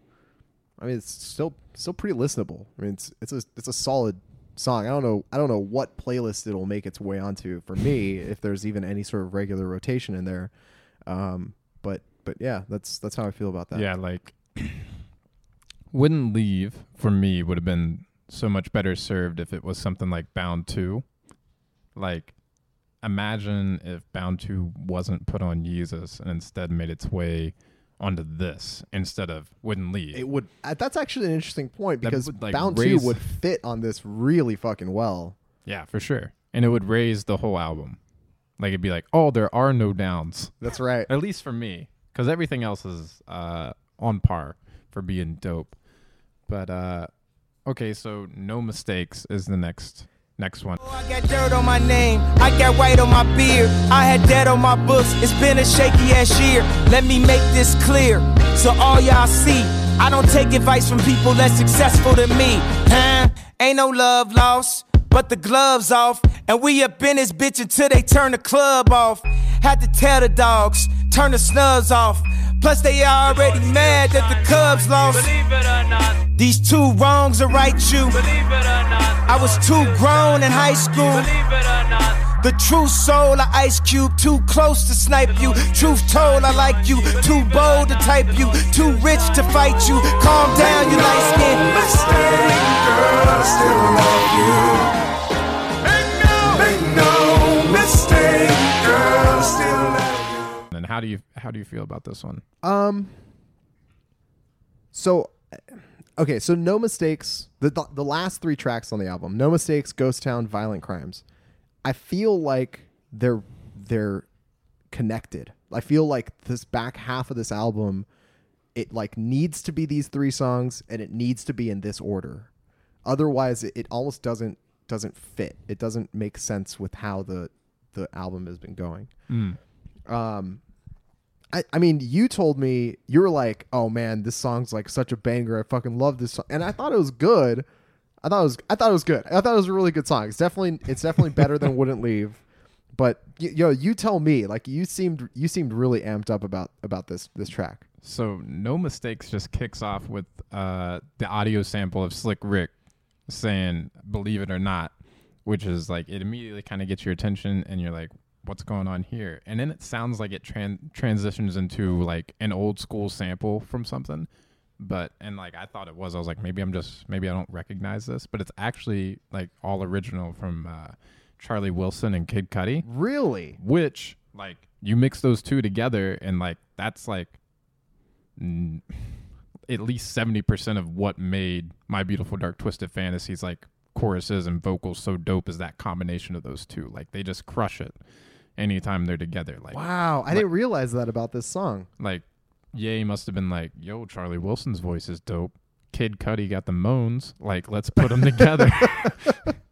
Speaker 2: I mean it's still still pretty listenable. I mean it's it's a it's a solid song. I don't know I don't know what playlist it'll make its way onto for me if there's even any sort of regular rotation in there. Um, but but yeah, that's that's how I feel about that.
Speaker 1: Yeah, like wouldn't leave for me would have been so much better served if it was something like Bound 2. Like imagine if Bound 2 wasn't put on Yeezus and instead made its way onto this instead of wouldn't leave.
Speaker 2: It would. Uh, that's actually an interesting point because
Speaker 1: would, like,
Speaker 2: Bound
Speaker 1: raise-
Speaker 2: Two would fit on this really fucking well.
Speaker 1: yeah, for sure. And it would raise the whole album. Like it'd be like, "Oh, there are no downs."
Speaker 2: That's right. [laughs]
Speaker 1: At least for me, cuz everything else is uh on par for being dope. But uh okay, so no mistakes is the next next one.
Speaker 3: I got dirt on my name, I got white on my beard. I had on my books, it's been a shaky ass year. Let me make this clear so all y'all see. I don't take advice from people less successful than me. Huh? Ain't no love lost, but the gloves off. And we up in this bitch until they turn the club off. Had to tell the dogs, turn the snubs off. Plus, they already mad that the Cubs lost.
Speaker 7: Believe it or not,
Speaker 3: These two wrongs are right, you.
Speaker 7: believe it or not,
Speaker 3: I was too grown in high school.
Speaker 7: believe it or not.
Speaker 3: The true soul of Ice Cube, too close to snipe you. Truth told, I like you. Too bold to type you. Too rich to fight you. Calm down, you light skin.
Speaker 5: girl, I still love you.
Speaker 1: How do you how do you feel about this one?
Speaker 2: Um. So, okay, so no mistakes. The, the the last three tracks on the album, no mistakes, Ghost Town, Violent Crimes. I feel like they're they're connected. I feel like this back half of this album, it like needs to be these three songs, and it needs to be in this order. Otherwise, it, it almost doesn't doesn't fit. It doesn't make sense with how the the album has been going. Um, I, I mean, you told me you were like, "Oh man, this song's like such a banger. I fucking love this song," and I thought it was good. I thought it was, I thought it was good. I thought it was a really good song. It's definitely, it's definitely better than "Wouldn't Leave." But y- yo, you tell me. Like you seemed, you seemed really amped up about about this this track.
Speaker 1: So no mistakes just kicks off with uh, the audio sample of Slick Rick saying "Believe it or not," which is like it immediately kind of gets your attention, and you're like, "What's going on here?" And then it sounds like it tran- transitions into like an old school sample from something. But and like I thought it was, I was like, maybe I'm just maybe I don't recognize this, but it's actually like all original from uh, Charlie Wilson and Kid Cudi
Speaker 2: Really?
Speaker 1: which like you mix those two together and like that's like mm, at least 70% of what made my beautiful dark twisted fantasies like choruses and vocals so dope is that combination of those two like they just crush it anytime they're together like
Speaker 2: Wow, I didn't realize that about this song.
Speaker 1: like Ye must have been like yo charlie wilson's voice is dope Kid Cudi got the moans. Like, let's put them together. [laughs] [laughs]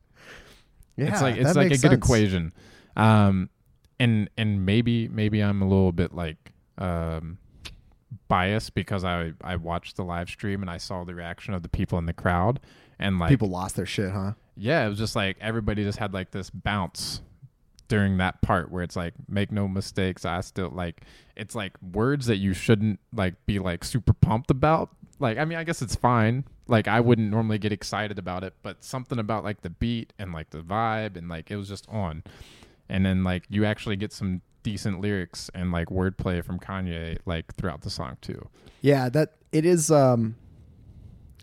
Speaker 2: Yeah,
Speaker 1: it's like it's like a
Speaker 2: makes
Speaker 1: good equation. Um, and and maybe maybe I'm a little bit like um biased because I I watched the live stream and I saw the reaction of the people in the crowd and like
Speaker 2: People lost their shit, huh?
Speaker 1: yeah, it was just like everybody just had like this bounce during that part where it's like make no mistakes i still like it's like words that you shouldn't like be like super pumped about like i mean i guess it's fine like i wouldn't normally get excited about it but something about like the beat and like the vibe and like it was just on and then like you actually get some decent lyrics and like wordplay from kanye like throughout the song too
Speaker 2: Yeah, that it is. Um,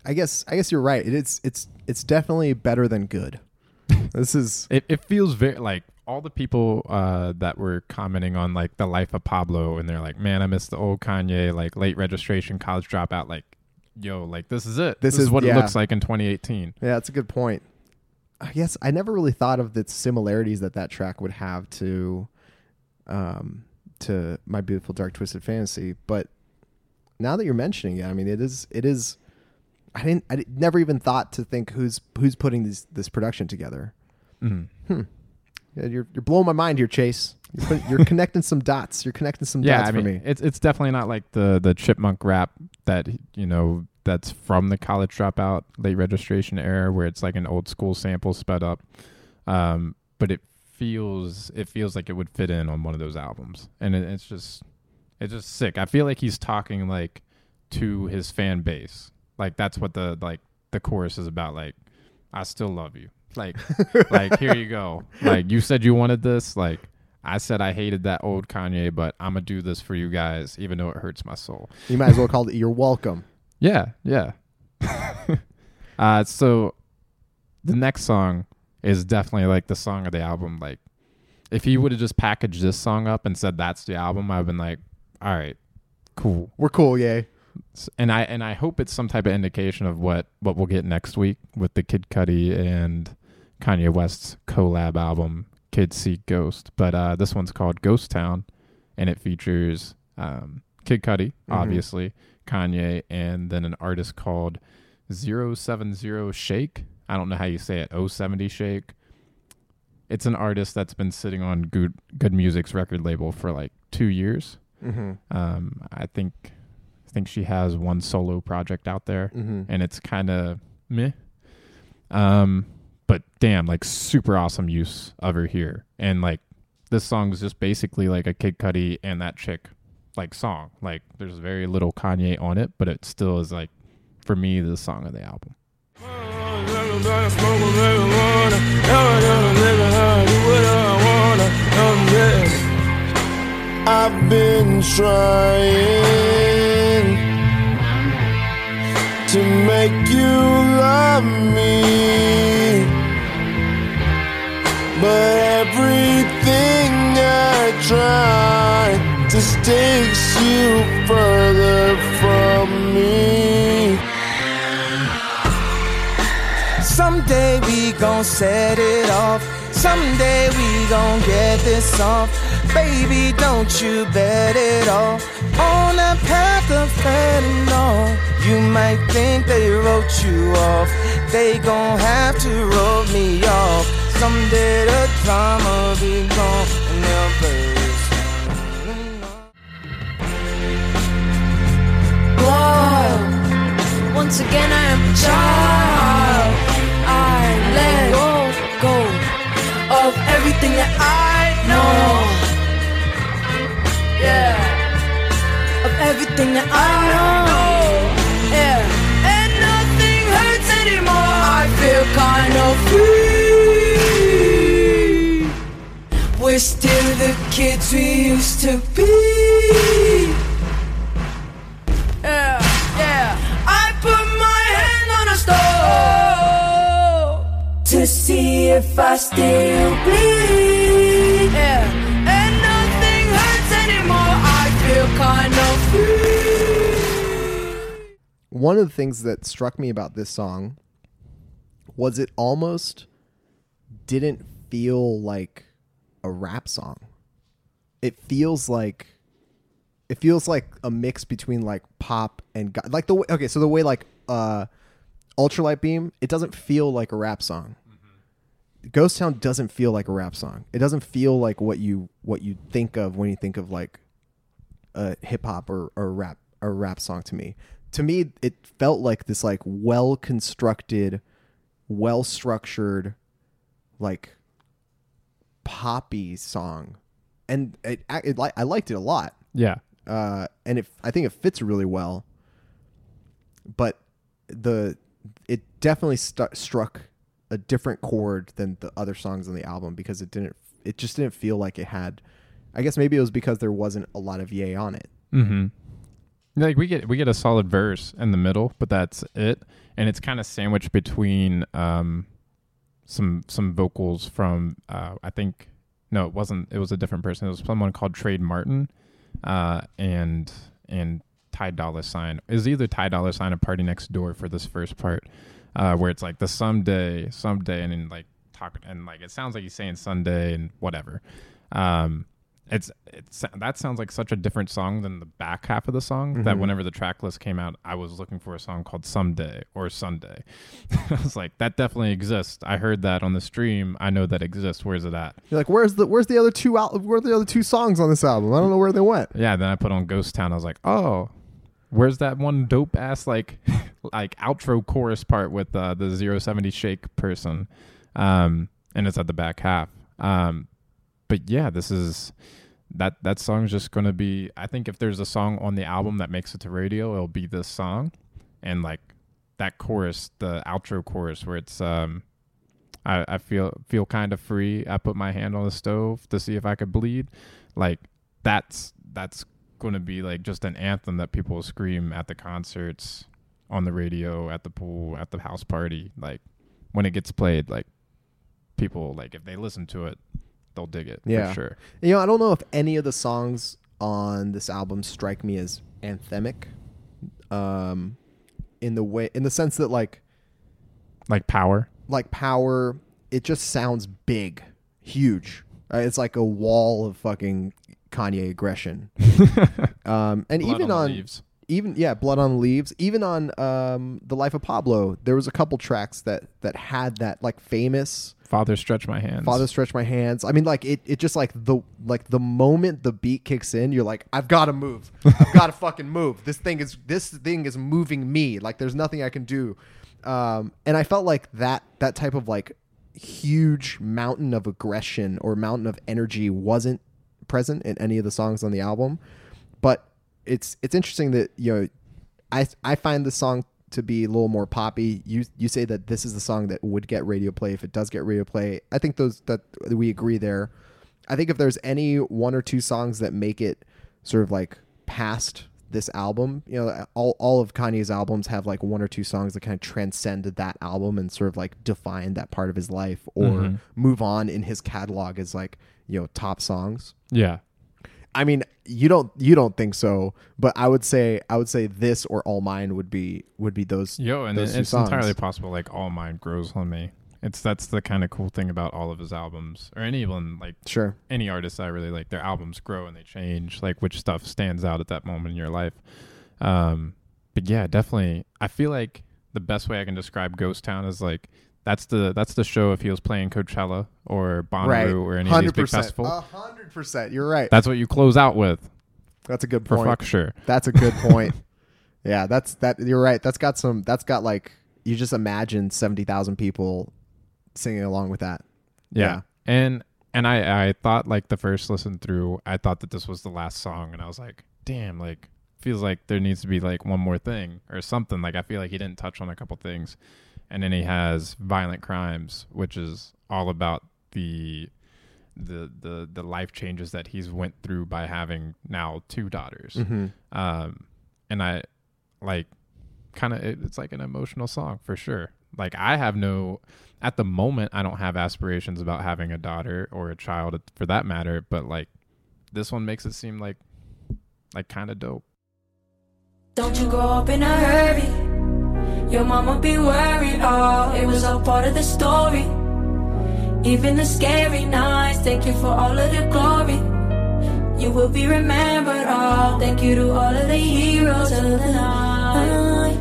Speaker 2: I guess I guess you're right. It is. It's it's definitely better than good. [laughs] this is
Speaker 1: it, it feels very like all the people uh, that were commenting on like the life of Pablo and they're like, man, I miss the old Kanye, like late registration, college dropout. Like, yo, like this is it.
Speaker 2: This
Speaker 1: This, is,
Speaker 2: is-
Speaker 1: what
Speaker 2: yeah.
Speaker 1: it looks like in 2018.
Speaker 2: yeah. That's a good point. I guess I never really thought of the similarities that that track would have to, um, to my beautiful dark twisted fantasy. But now that you're mentioning it, I mean, it is it is. I didn't. I never even thought to think who's who's putting this this production together.
Speaker 1: Mhm.
Speaker 2: Yeah, you're you're blowing my mind here, Chase. You're, you're connecting some dots. You're connecting some
Speaker 1: Yeah,
Speaker 2: dots
Speaker 1: I mean,
Speaker 2: for me.
Speaker 1: it's it's definitely not like the the chipmunk rap that you know that's from the college dropout late registration era where it's like an old school sample sped up. Um, but it feels it feels like it would fit in on one of those albums, and it, it's just it's just sick. I feel like he's talking like to his fan base, like that's what the like the chorus is about. Like, I still love you. Like, like here you go. Like you said you wanted this. Like I said I hated that old Kanye, but I'm gonna do this for you guys, even though it hurts my soul.
Speaker 2: You might as well call it "You're Welcome." [laughs]
Speaker 1: Yeah, yeah. [laughs] uh, so the next song is definitely like the song of the album. Like, if he would have just packaged this song up and said that's the album, I've been like, all right, cool.
Speaker 2: We're cool, yay.
Speaker 1: And I and I hope it's some type of indication of what what we'll get next week with the Kid Cudi and Kanye West's collab album, Kids See Ghost. But uh, this one's called Ghost Town, and it features um, Kid Cudi, obviously, Kanye, and then an artist called 070 Shake. I don't know how you say it. 070 Shake. It's an artist that's been sitting on Good Good Music's record label for like two years.
Speaker 2: Mm-hmm.
Speaker 1: Um, I think I think she has one solo project out there,
Speaker 2: Mm-hmm.
Speaker 1: and it's kind of meh. Um, but damn, like super awesome use of her here, and like this song is just basically like a Kid Cudi and that chick like song. Like there's very little Kanye on it, but it still is like for me the song of the album.
Speaker 8: I've been trying to make you love me, but everything I try just takes you further from me.
Speaker 3: Someday we gon' set it off. Someday we gon' get this off. Baby, don't you bet it all on that path of fentanyl. You might think they wrote you off. They gon' have to roll me off. Someday the drama be gone and they'll play.
Speaker 9: Once again, I am a child. I let go, go of everything that I know. Yeah. Of everything that I know. Yeah. And nothing hurts anymore. I feel kind of free. We're still the kids we used to be. Yeah, yeah. I put my hand on a stove to see if I still bleed. Yeah, and nothing hurts anymore. I feel kind of free.
Speaker 2: One of the things that struck me about this song was it almost didn't feel like a rap song. It feels like it feels like a mix between like pop and go- like the way okay, so the way like uh, Ultralight Beam, it doesn't feel like a rap song. Ghost Town doesn't feel like a rap song. It doesn't feel like what you what you think of when you think of like a hip hop or, or rap or rap song to me. To me, it felt like this like well constructed, well structured, like poppy song, and it, it, li- I liked it a lot.
Speaker 1: Yeah.
Speaker 2: Uh, and it, I think it fits really well. But the it definitely stu- struck a different chord than the other songs on the album because it didn't it just didn't feel like it had I guess maybe it was because there wasn't a lot of yay on it.
Speaker 1: Mm-hmm. Like we get we get a solid verse in the middle, but that's it, and it's kind of sandwiched between um some some vocals from uh I think no it wasn't it was a different person. It was someone called Trade Martin, uh and and Ty Dolla Sign. Is either Ty Dolla Sign or Party Next Door for this first part, uh where it's like the someday someday and then like talk and like it sounds like he's saying Sunday and whatever, um it's it's that sounds like such a different song than the back half of the song that
Speaker 2: Mhm.
Speaker 1: whenever the track list came out i was looking for a song called someday or sunday [laughs] i was like that definitely exists i heard that on the stream i know that exists where's it at
Speaker 2: You're like, where's the where's the other two out? Where are the other two songs on this album? I don't know where they went.
Speaker 1: yeah then i put on ghost town i was like oh where's that one dope ass like [laughs] like outro chorus part with uh, the 070 shake person um and it's at the back half um but yeah this is that that song's just gonna be i think if there's a song on the album that makes it to radio it'll be this song. And like that chorus the outro chorus where it's um i, I feel feel kind of free. I put my hand on the stove to see if i could bleed. Like that's that's gonna be like just an anthem that people will scream at the concerts on the radio at the pool at the house party. Like when it gets played like people like if they listen to it they'll dig it
Speaker 2: Yeah.
Speaker 1: for sure
Speaker 2: You know, I don't know if any of the songs on this album strike me as anthemic. Um, in the way, in the sense that like
Speaker 1: like power
Speaker 2: like power, it just sounds big, huge. Uh, it's like a wall of fucking Kanye aggression. [laughs] um, and
Speaker 1: Blood
Speaker 2: even
Speaker 1: on
Speaker 2: on. Even yeah, blood on the leaves. Even on um, the life of Pablo, there was a couple tracks that that had that like famous
Speaker 1: father stretch my hands
Speaker 2: Father stretch my hands. I mean, like it, it just like the like the moment the beat kicks in, you're like, I've got to move. I've got to [laughs] fucking move. This thing is this thing is moving me. Like there's nothing I can do. Um, and I felt like that that type of like huge mountain of aggression or mountain of energy wasn't present in any of the songs on the album. But it's it's interesting that you know I I find the song to be a little more poppy. You you say that this is the song that would get radio play if it does get radio play. I think those that we agree there. I think if there's any one or two songs that make it sort of like past this album, you know, all all of Kanye's albums have like one or two songs that kind of transcend that album and sort of like define that part of his life or
Speaker 1: Mhm.
Speaker 2: move on in his catalog as like, you know, top songs.
Speaker 1: yeah
Speaker 2: I mean, you don't you don't think so, but I would say I would say this or All Mine would be would be those.
Speaker 1: Yo, and
Speaker 2: those
Speaker 1: it- it's entirely possible. Like all mine grows on me. It's that's the kind of cool thing about all of his albums, or any of them. Like
Speaker 2: Sure.
Speaker 1: any artist I really like, their albums grow and they change. Like which stuff stands out at that moment in your life. Um, but yeah, definitely. I feel like the best way I can describe Ghost Town is like that's the that's the show if he was playing Coachella or Bonnaroo
Speaker 2: Right.
Speaker 1: or any of these big
Speaker 2: 100%.
Speaker 1: festivals.
Speaker 2: A hundred percent. You're right.
Speaker 1: That's what you close out with
Speaker 2: That's a good
Speaker 1: for
Speaker 2: point.
Speaker 1: fuck sure.
Speaker 2: That's a good point. [laughs] yeah, that's that. You're right. That's got some. That's got like you just imagine seventy thousand people singing along with that.
Speaker 1: Yeah. And and I I thought like the first listen through, I thought that this was the last song and I was like, damn, like feels like there needs to be like one more thing or something. Like I feel like he didn't touch on a couple things. And then he has Violent Crimes, which is all about the the the the life changes that he's went through by having now two daughters.
Speaker 2: Mhm.
Speaker 1: Um and I like kind of it, it's like an emotional song for sure. Like I have no at the moment I don't have aspirations about having a daughter or a child for that matter, but like this one makes it seem like like kind of dope.
Speaker 9: Don't you grow up in a hurry. Your mama be worried. Oh, it was all part of the story. Even the scary nights, thank you for all of the glory. You will be remembered. Oh, thank you to all of the heroes of the night.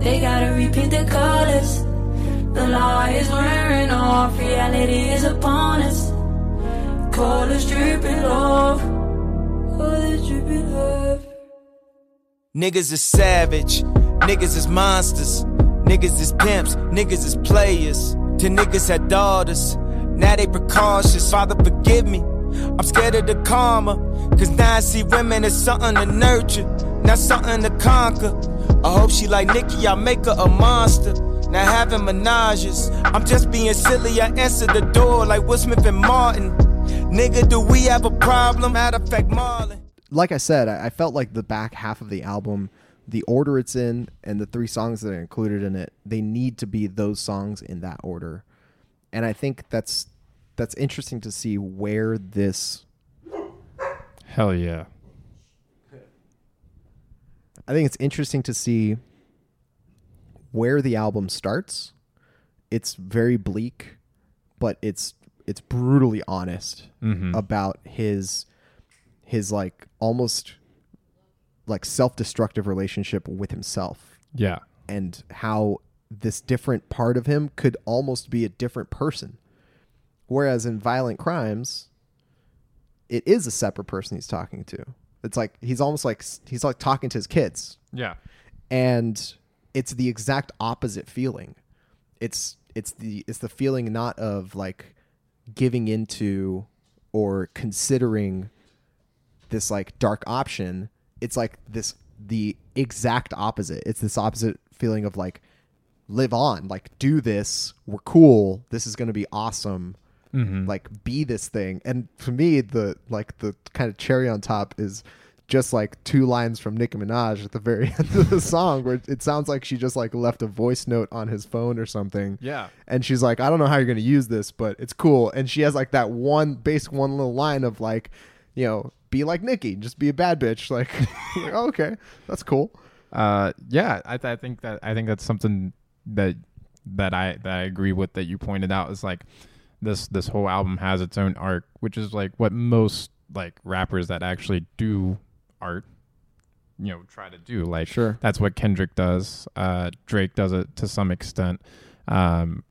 Speaker 9: They gotta repeat the colors. The lie is wearing off, reality is upon us. Colors dripping off, colors dripping off.
Speaker 3: Niggas are savage, niggas is monsters, niggas is pimps, niggas is players. To niggas had daughters, now they precautious. Father, forgive me. I'm scared of the karma, cause now I see women as something to nurture, not something to conquer. I hope she like Nicki, I make her a monster. Now having menages, I'm just being silly. I answer the door like Will Smith and Martin. Nigga, do we have a problem? Matter of fact, Marlon.
Speaker 2: like I said, I felt like the back half of the album, the order it's in, and the three songs that are included in it, they need to be those songs in that order. And I think that's that's interesting to see where this.
Speaker 1: Hell yeah.
Speaker 2: I think it's interesting to see where the album starts. It's very bleak, but it's it's brutally honest
Speaker 1: Mhm.
Speaker 2: about his his like almost like self-destructive relationship with himself
Speaker 1: Yeah.
Speaker 2: and how this different part of him could almost be a different person. Whereas in violent crimes, it is a separate person he's talking to. It's like he's almost like he's like talking to his kids
Speaker 1: Yeah.
Speaker 2: and it's the exact opposite feeling it's it's the it's the feeling not of like giving into or considering this like dark option it's like this the exact opposite it's this opposite feeling of like live on like do this we're cool this is going to be awesome
Speaker 1: Mhm.
Speaker 2: like be this thing and for me the like the kind of cherry on top is just like two lines from Nicki Minaj at the very [laughs] end of the song where it sounds like she just like left a voice note on his phone or something.
Speaker 1: Yeah.
Speaker 2: And she's like, I don't know how you're gonna use this, but it's cool. And she has like that one base one little line of like, you know, be like Nicki, just be a bad bitch. Like, like [laughs] oh, [laughs] okay, that's cool.
Speaker 1: Uh, yeah, I, th- I think that I think that's something that that I that I agree with that you pointed out is like this this whole album has its own arc, which is like what most like rappers that actually do art, you know, try to do. Like,
Speaker 2: Sure.
Speaker 1: that's what Kendrick does. Uh, Drake does it to some extent. Um,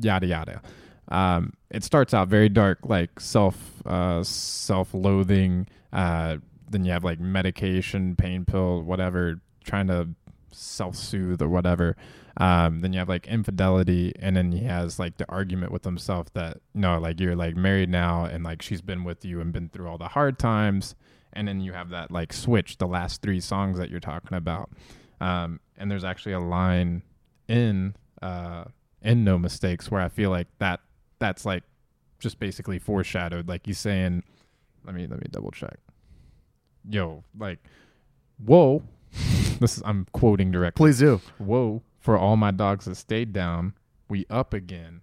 Speaker 1: yada yada. Um, it starts out very dark, like self uh, self loathing. Uh, then you have like medication, pain pill, whatever, trying to self soothe or whatever. Um, then you have like infidelity, and then he has like the argument with himself that no, like you're like married now, and like she's been with you and been through all the hard times, and then you have that like switch, the last three songs that you're talking about. Um, and there's actually a line in uh in No Mistakes where I feel like that that's like just basically foreshadowed. Like he's saying, let me let me double check. Yo, like, whoa. [laughs] this is I'm quoting directly.
Speaker 2: Please do.
Speaker 1: Whoa, for all my dogs that stayed down, we up again.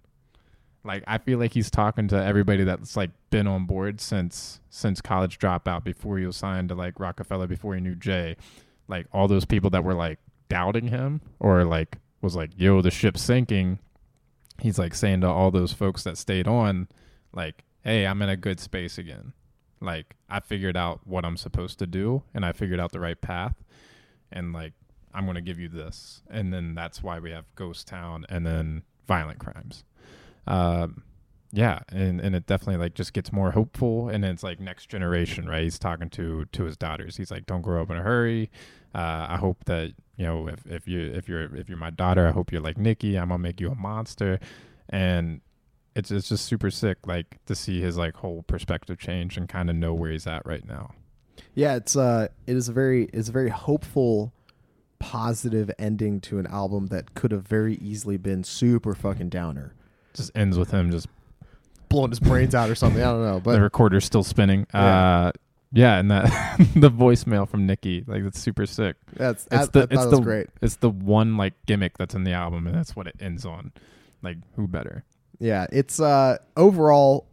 Speaker 1: Like I feel like he's talking to everybody that's like been on board since since college dropout before he was signed to like Roc-A-Fella before he knew Jay. Like all those people that were like doubting him or like was like, yo, the ship's sinking. He's like saying to all those folks that stayed on, like, hey, I'm in a good space again. Like I figured out what I'm supposed to do and I figured out the right path and like I'm going to give you this. And then that's why we have Ghost Town and then Violent Crimes. Um, yeah, and and it definitely like just gets more hopeful, and it's like next generation, right? He's talking to to his daughters. He's like, "Don't grow up in a hurry. Uh, I hope that you know if if you if you're if you're my daughter, I hope you're like Nicki. I'm gonna make you a monster." And it's it's just super sick, like to see his like whole perspective change and kind of know where he's at right now.
Speaker 2: Yeah, it's uh it is a very it's a very hopeful positive ending to an album that could have very easily been super fucking downer.
Speaker 1: Just ends with him just
Speaker 2: Blowing his brains out or something. I don't know. But the
Speaker 1: recorder's still spinning.
Speaker 2: Yeah.
Speaker 1: Uh, yeah, and that [laughs] the voicemail from Nicki, like that's super sick.
Speaker 2: that's
Speaker 1: It's
Speaker 2: I,
Speaker 1: the
Speaker 2: I
Speaker 1: it's
Speaker 2: it
Speaker 1: the
Speaker 2: great.
Speaker 1: it's the one like gimmick that's in the album, and that's what it ends on. Like who better?
Speaker 2: Yeah, it's uh overall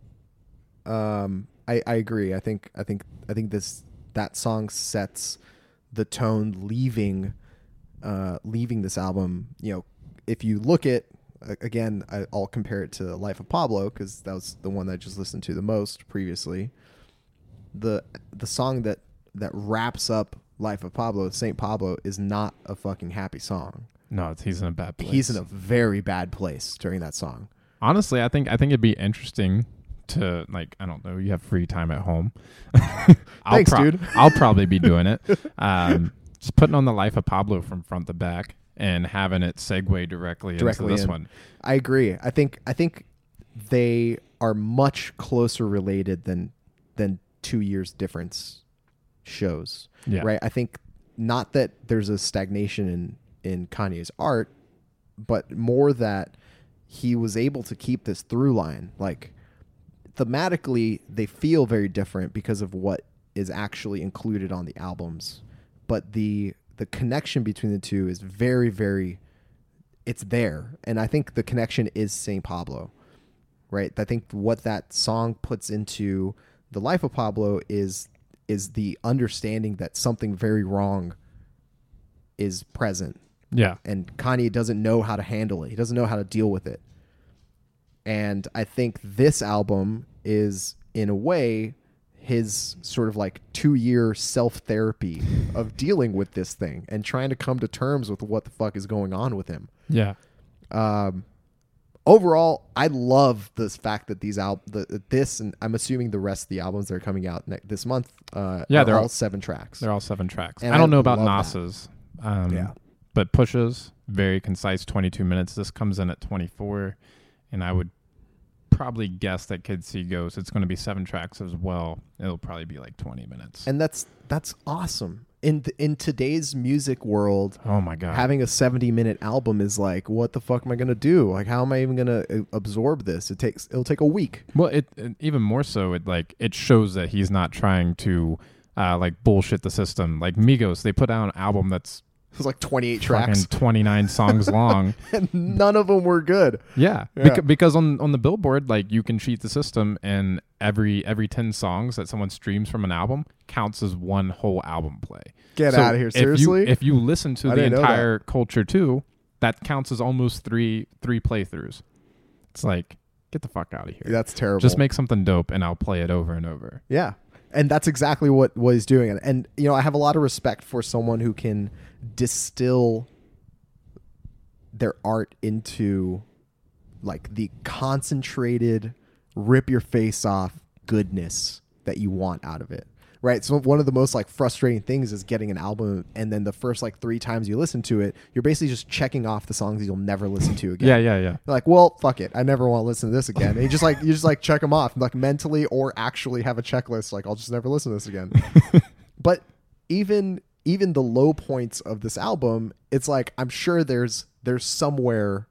Speaker 2: um I I agree. I think I think I think this that song sets the tone leaving uh leaving this album, you know, if you look at again, I, I'll compare it to Life of Pablo cuz that was the one that I just listened to the most previously. The the song that that wraps up Life of Pablo, Saint Pablo is not a fucking happy song.
Speaker 1: No, it's, he's in a bad place.
Speaker 2: He's in a very bad place during that song.
Speaker 1: Honestly, I think I think it'd be interesting to like I don't know. You have free time at home. [laughs] I'll
Speaker 2: Thanks, dude.
Speaker 1: I'll probably be doing it. [laughs] Um, just putting on the life of Pablo from front to back and having it segue directly,
Speaker 2: Directly
Speaker 1: into this
Speaker 2: in.
Speaker 1: one.
Speaker 2: I agree. I think I think they are much closer related than than two years difference shows.
Speaker 1: Yeah.
Speaker 2: Right. I think not that there's a stagnation in in Kanye's art, but more that he was able to keep this through line. Like thematically, they feel very different because of what is actually included on the albums, but the the connection between the two is very very it's there. And i think the connection is saint pablo right? I think what that song puts into the life of pablo is is the understanding that something very wrong is present
Speaker 1: Yeah.
Speaker 2: and kanye doesn't know how to handle it he doesn't know how to deal with it and i think this album is in a way his sort of like two year self therapy [laughs] of dealing with this thing and trying to come to terms with what the fuck is going on with him
Speaker 1: Yeah.
Speaker 2: um, overall, I love this fact that these al- the, this and I'm assuming the rest of the albums that are coming out ne- this month. Uh,
Speaker 1: Yeah,
Speaker 2: are
Speaker 1: they're
Speaker 2: all
Speaker 1: all-
Speaker 2: seven tracks.
Speaker 1: They're all seven tracks.
Speaker 2: And
Speaker 1: I don't
Speaker 2: I
Speaker 1: know about. Nas's. Um,
Speaker 2: Yeah.
Speaker 1: But pushes very concise, 22 minutes. This comes in at 24, and I would probably guess that Kid C goes. It's going to be seven tracks as well. It'll probably be like 20 minutes.
Speaker 2: and that's that's awesome in th- in today's music world.
Speaker 1: oh my god.
Speaker 2: Having a 70 minute album is like, what the fuck am I gonna do? Like, how am I even gonna uh, absorb this? It takes it'll take a week.
Speaker 1: Well, it, it even more so. It like it shows that he's not trying to uh, like bullshit the system. Like Migos, they put out an album that's
Speaker 2: It's like 28
Speaker 1: fucking
Speaker 2: tracks,
Speaker 1: 29 songs [laughs] long.
Speaker 2: and none of them were good.
Speaker 1: Yeah,
Speaker 2: Yeah.
Speaker 1: Beca- because on on the Billboard, like you can cheat the system, and every every 10 songs that someone streams from an album counts as one whole album play.
Speaker 2: Get
Speaker 1: So
Speaker 2: out of here,
Speaker 1: if you-
Speaker 2: seriously.
Speaker 1: If you, listen to
Speaker 2: I
Speaker 1: the
Speaker 2: didn't know that.
Speaker 1: entire Culture II, that counts as almost three three playthroughs. It's like get the fuck out of here.
Speaker 2: that's terrible.
Speaker 1: Just make something dope, and I'll play it over and over.
Speaker 2: Yeah. And that's exactly what, what he's doing. And, and, you know, I have a lot of respect for someone who can distill their art into like the concentrated, rip your face off goodness that you want out of it. Right. So one of the most like frustrating things is getting an album and then the first like three times you listen to it, you're basically just checking off the songs you'll never listen to again.
Speaker 1: Yeah, yeah, yeah.
Speaker 2: You're like, well, fuck it. I never want to listen to this again. And you just like you just like check them off, like mentally or actually have a checklist. Like I'll just never listen to this again. [laughs] but even even the low points of this album, it's like I'm sure there's there's somewhere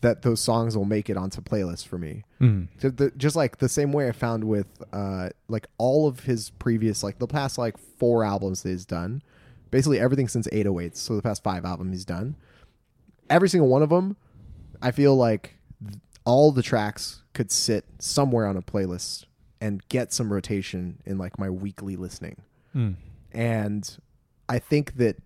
Speaker 2: that those songs will make it onto playlists for me.
Speaker 1: Mm.
Speaker 2: So the, just like the same way I found with uh like all of his previous like the past like four albums that he's done, basically everything since 808s. So the past five albums he's done, every single one of them, I feel like th- all the tracks could sit somewhere on a playlist and get some rotation in like my weekly listening.
Speaker 1: Mm.
Speaker 2: And I think that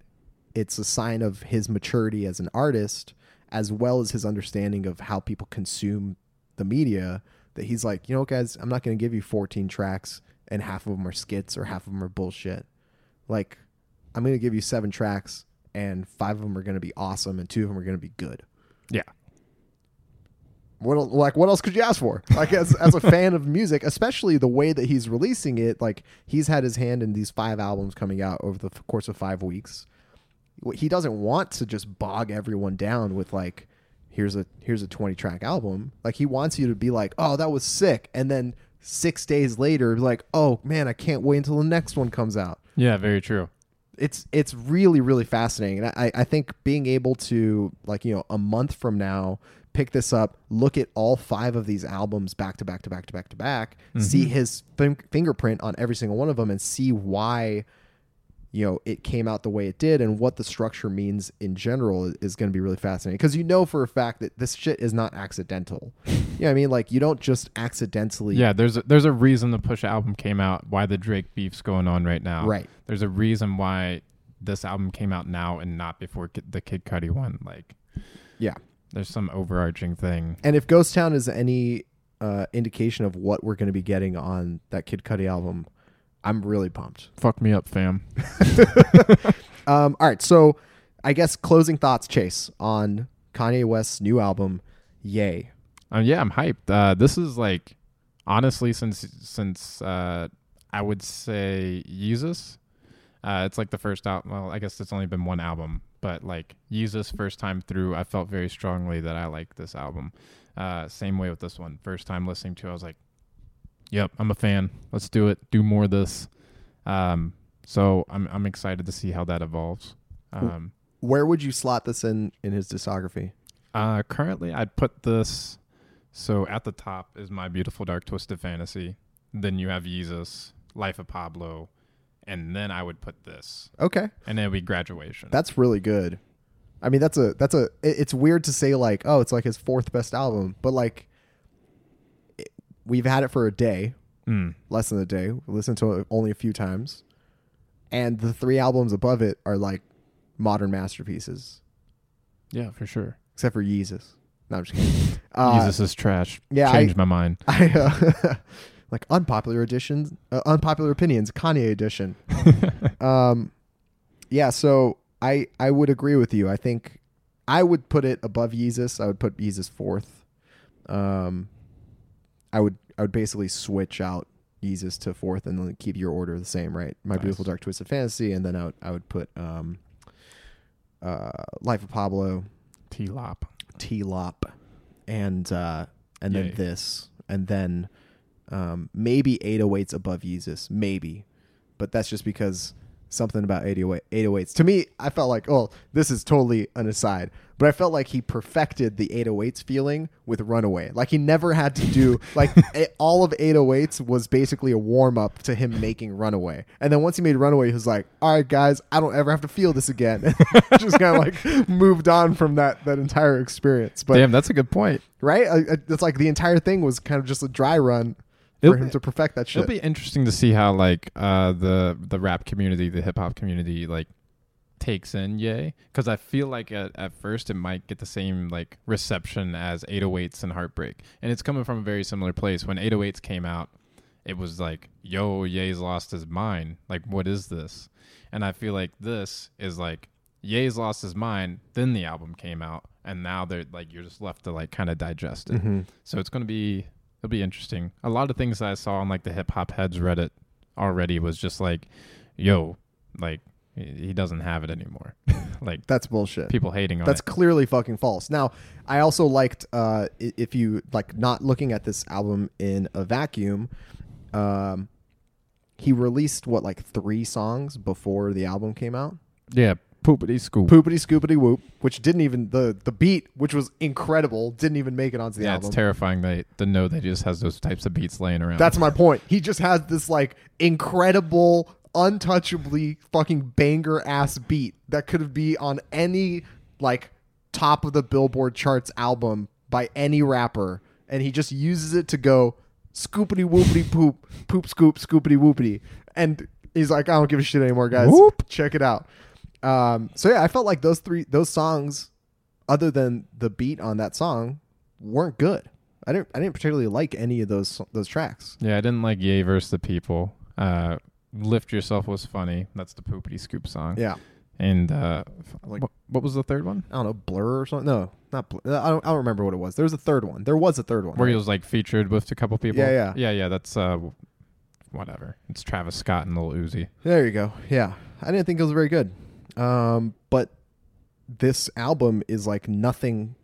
Speaker 2: it's a sign of his maturity as an artist, as well as his understanding of how people consume the media. That he's like, you know, guys, I'm not going to give you 14 tracks and half of them are skits or half of them are bullshit. Like, I'm going to give you seven tracks and five of them are going to be awesome and two of them are going to be good.
Speaker 1: Yeah.
Speaker 2: What like what else could you ask for? Like as as a [laughs] fan of music, especially the way that he's releasing it, like he's had his hand in these five albums coming out over the course of 5 weeks. He doesn't want to just bog everyone down with like here's a here's a 20 track album. Like he wants you to be like, "Oh, that was sick." And then 6 days later be like, "Oh, man, I can't wait until the next one comes out."
Speaker 1: Yeah, very true.
Speaker 2: it's it's really really fascinating and I, I think being able to like you know a month from now pick this up look at all five of these albums back to back to back to back to back see mm-hmm. his fin- fingerprint on every single one of them and see why you know it came out the way it did and what the structure means in general is, going to be really fascinating because you know for a fact that this shit is not accidental [laughs] you know what i mean like you don't just accidentally
Speaker 1: Yeah, there's a, there's a reason the Push album came out. Why the Drake beef's going on right now.
Speaker 2: Right.
Speaker 1: There's a reason why this album came out now and not before the Kid Cudi one. Like,
Speaker 2: yeah
Speaker 1: there's some overarching thing.
Speaker 2: And if Ghost Town is any uh, indication of what we're going to be getting on that Kid Cudi album, I'm really pumped.
Speaker 1: Fuck me up, fam. [laughs]
Speaker 2: Um, all right, so I guess closing thoughts, Chase, on Kanye West's new album, Yay.
Speaker 1: Um, yeah, I'm hyped. Uh, this is like honestly since since uh, I would say Yeezus. Uh, it's like the first album. Well, I guess it's only been one album, but like Yeezus first time through, I felt very strongly that I like this album. Uh, same way with this one. First time listening to, it, I was like, "Yep, I'm a fan. Let's do it. Do more of this." Um, so I'm I'm excited to see how that evolves. Um,
Speaker 2: Where would you slot this in in his discography?
Speaker 1: uh, currently, I'd put this. So at the top is my beautiful dark twisted fantasy. Then you have Yeezus, Life of Pablo, and then I would put this,
Speaker 2: Okay.
Speaker 1: and then it'd be graduation.
Speaker 2: That's really good. I mean, that's a that's a. it- It's weird to say like, oh, it's like his fourth best album, but like, we've had it for a day,
Speaker 1: Mm.
Speaker 2: less than a day. We listened to it only a few times, and the three albums above it are like modern masterpieces,
Speaker 1: yeah, for sure.
Speaker 2: except for Yeezus. No, I'm just kidding. [laughs] Uh,
Speaker 1: Yeezus is trash.
Speaker 2: yeah, I-
Speaker 1: changed my mind. [laughs]
Speaker 2: I uh, [laughs] like unpopular editions, uh, unpopular opinions, Kanye edition. um, yeah. So I I would agree with you. I think I would put it above Yeezus. I would put Yeezus fourth. Um, I would I would basically switch out Yeezus to fourth and then keep your order the same, right? My
Speaker 1: Nice.
Speaker 2: beautiful dark twisted fantasy, and then I would I would put um, uh, Life of Pablo,
Speaker 1: TLOP.
Speaker 2: T Lop, and uh, and then this, and then um, maybe 808s above Yeezus, maybe, but that's just because something about 808 808s. To me, I felt like, oh, this is totally an aside, but I felt like he perfected the 808s feeling with Runaway. Like he never had to do [laughs] like a- all of 808s was basically a warm up to him making Runaway, and then once he made Runaway, he was like, all right, guys, I don't ever have to feel this again. [laughs] just kind of like [laughs] moved on from that that entire experience. But
Speaker 1: Damn, that's a good point.
Speaker 2: right? I, I, it's like the entire thing was kind of just a dry run for
Speaker 1: It'll
Speaker 2: him to perfect that shit.
Speaker 1: It'll be interesting to see how like uh the the rap community, the hip hop community, like takes in Yay, because I feel like at, at first it might get the same like reception as 808s and Heartbreak, and it's coming from a very similar place. When 808s came out, it was like, "Yo, Ye's lost his mind. Like, what is this?" And I feel like this is like Ye's lost his mind. Then the album came out, and now they're like you're just left to like kind of digest it.
Speaker 2: Mm-hmm.
Speaker 1: So it's gonna be it'll be interesting. A lot of things that I saw on like the hip hop heads Reddit already was just like, yo, like he doesn't have it anymore. [laughs] like
Speaker 2: That's bullshit.
Speaker 1: people hating on
Speaker 2: That's
Speaker 1: it.
Speaker 2: clearly fucking false. Now, I also liked uh, if you like not looking at this album in a vacuum. Um, he released what like three songs before the album came out.
Speaker 1: Yeah, poopity scoop.
Speaker 2: Poopity scoopity whoop, which didn't even the the beat, which was incredible, didn't even make it onto the
Speaker 1: yeah,
Speaker 2: album.
Speaker 1: it's terrifying that the know that he just has those types of beats laying around.
Speaker 2: That's my point. He just has this like incredible, untouchably fucking banger ass beat that could have be on any like top of the Billboard charts album by any rapper, and he just uses it to go scoopity whoopity poop, poop scoop scoopity whoopity, and he's like, I don't give a shit anymore, guys.
Speaker 1: Whoop.
Speaker 2: Check it out. Um, so yeah, I felt like those three those songs, other than the beat on that song, weren't good. I didn't I didn't particularly like any of those those tracks.
Speaker 1: yeah, I didn't like Yay versus the People. Uh, Lift Yourself was funny. That's the poopity scoop song.
Speaker 2: Yeah.
Speaker 1: And uh,
Speaker 2: Like-
Speaker 1: what, what was the third one?
Speaker 2: I don't know, Blur or something. No, not Blur. I don't. I don't remember what it was. There was a third one. There was a third one.
Speaker 1: Where he was like featured with a couple people.
Speaker 2: Yeah, yeah.
Speaker 1: yeah, yeah. That's uh, whatever. It's Travis Scott and Lil Uzi.
Speaker 2: There you go. Yeah, I didn't think it was very good. Um, but this album is like nothing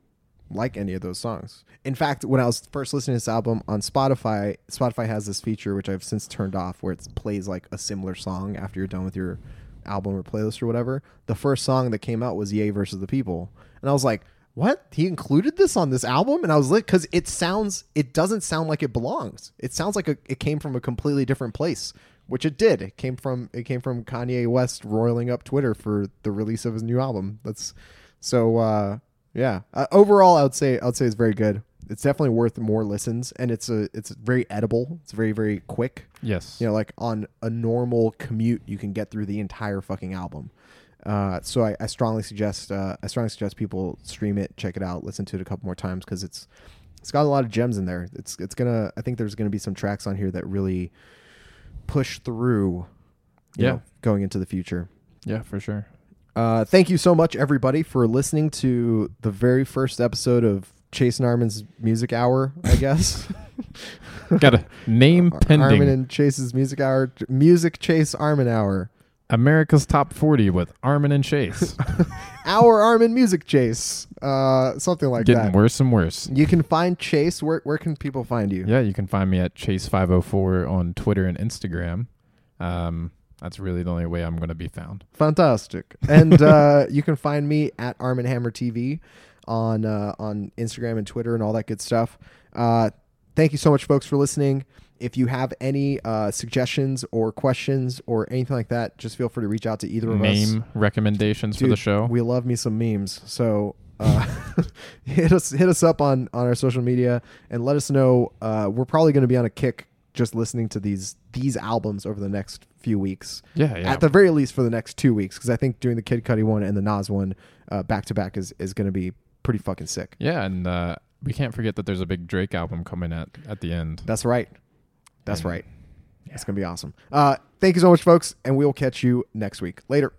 Speaker 2: like any of those songs. In fact, when I was first listening to this album on Spotify, Spotify has this feature which I've since turned off, where it plays like a similar song after you're done with your album or playlist or whatever. The first song that came out was "Yay versus the People," and I was like. What he included this on this album, and I was like, because it sounds, it doesn't sound like it belongs. It sounds like a, it came from a completely different place, which it did. It came from, it came from Kanye West roiling up Twitter for the release of his new album. That's so, uh, yeah. Uh, overall, I would say, I would say it's very good. It's definitely worth more listens, and it's a, it's very edible. It's very, very quick.
Speaker 1: Yes.
Speaker 2: You know, like on a normal commute, you can get through the entire fucking album. Uh, so I, I strongly suggest uh, I strongly suggest people stream it, check it out, listen to it a couple more times because it's it's got a lot of gems in there. It's it's gonna I think there's gonna be some tracks on here that really push through. you
Speaker 1: Yeah.
Speaker 2: know, going into the future.
Speaker 1: Yeah, for sure.
Speaker 2: Uh, thank you so much, everybody, for listening to the very first episode of Chase and Armen's Music Hour. I [laughs] guess
Speaker 1: Got a name pending.
Speaker 2: Armen and Chase's Music Hour, Music Chase Armen Hour,
Speaker 1: America's Top 40 with Armen and Chase. [laughs]
Speaker 2: Our Armen Music Chase, uh, something like that.
Speaker 1: Getting
Speaker 2: that.
Speaker 1: worse and worse.
Speaker 2: You can find Chase. Where where can people find you?
Speaker 1: Yeah, you can find me at Chase504 on Twitter and Instagram. Um, that's really the only way I'm going to be found.
Speaker 2: Fantastic. And uh, [laughs] you can find me at Armen Hammer TV on uh, on Instagram and Twitter and all that good stuff. Uh, thank you so much, folks, for listening. If you have any uh, suggestions or questions or anything like that, just feel free to reach out to either of us.
Speaker 1: Name recommendations for the show.
Speaker 2: We love me some memes. So uh, [laughs] hit us hit us up on on our social media and let us know. Uh, we're probably going to be on a kick just listening to these these albums over the next few weeks.
Speaker 1: yeah, yeah.
Speaker 2: At the very least for the next two weeks, because I think doing the Kid Cudi one and the Nas one uh, back to back is is going to be pretty fucking sick.
Speaker 1: yeah, and uh, we can't forget that there's a big Drake album coming at at the end.
Speaker 2: That's right. That's
Speaker 1: And-
Speaker 2: right. It's going to be awesome. Uh, thank you so much, folks, and we will catch you next week. Later.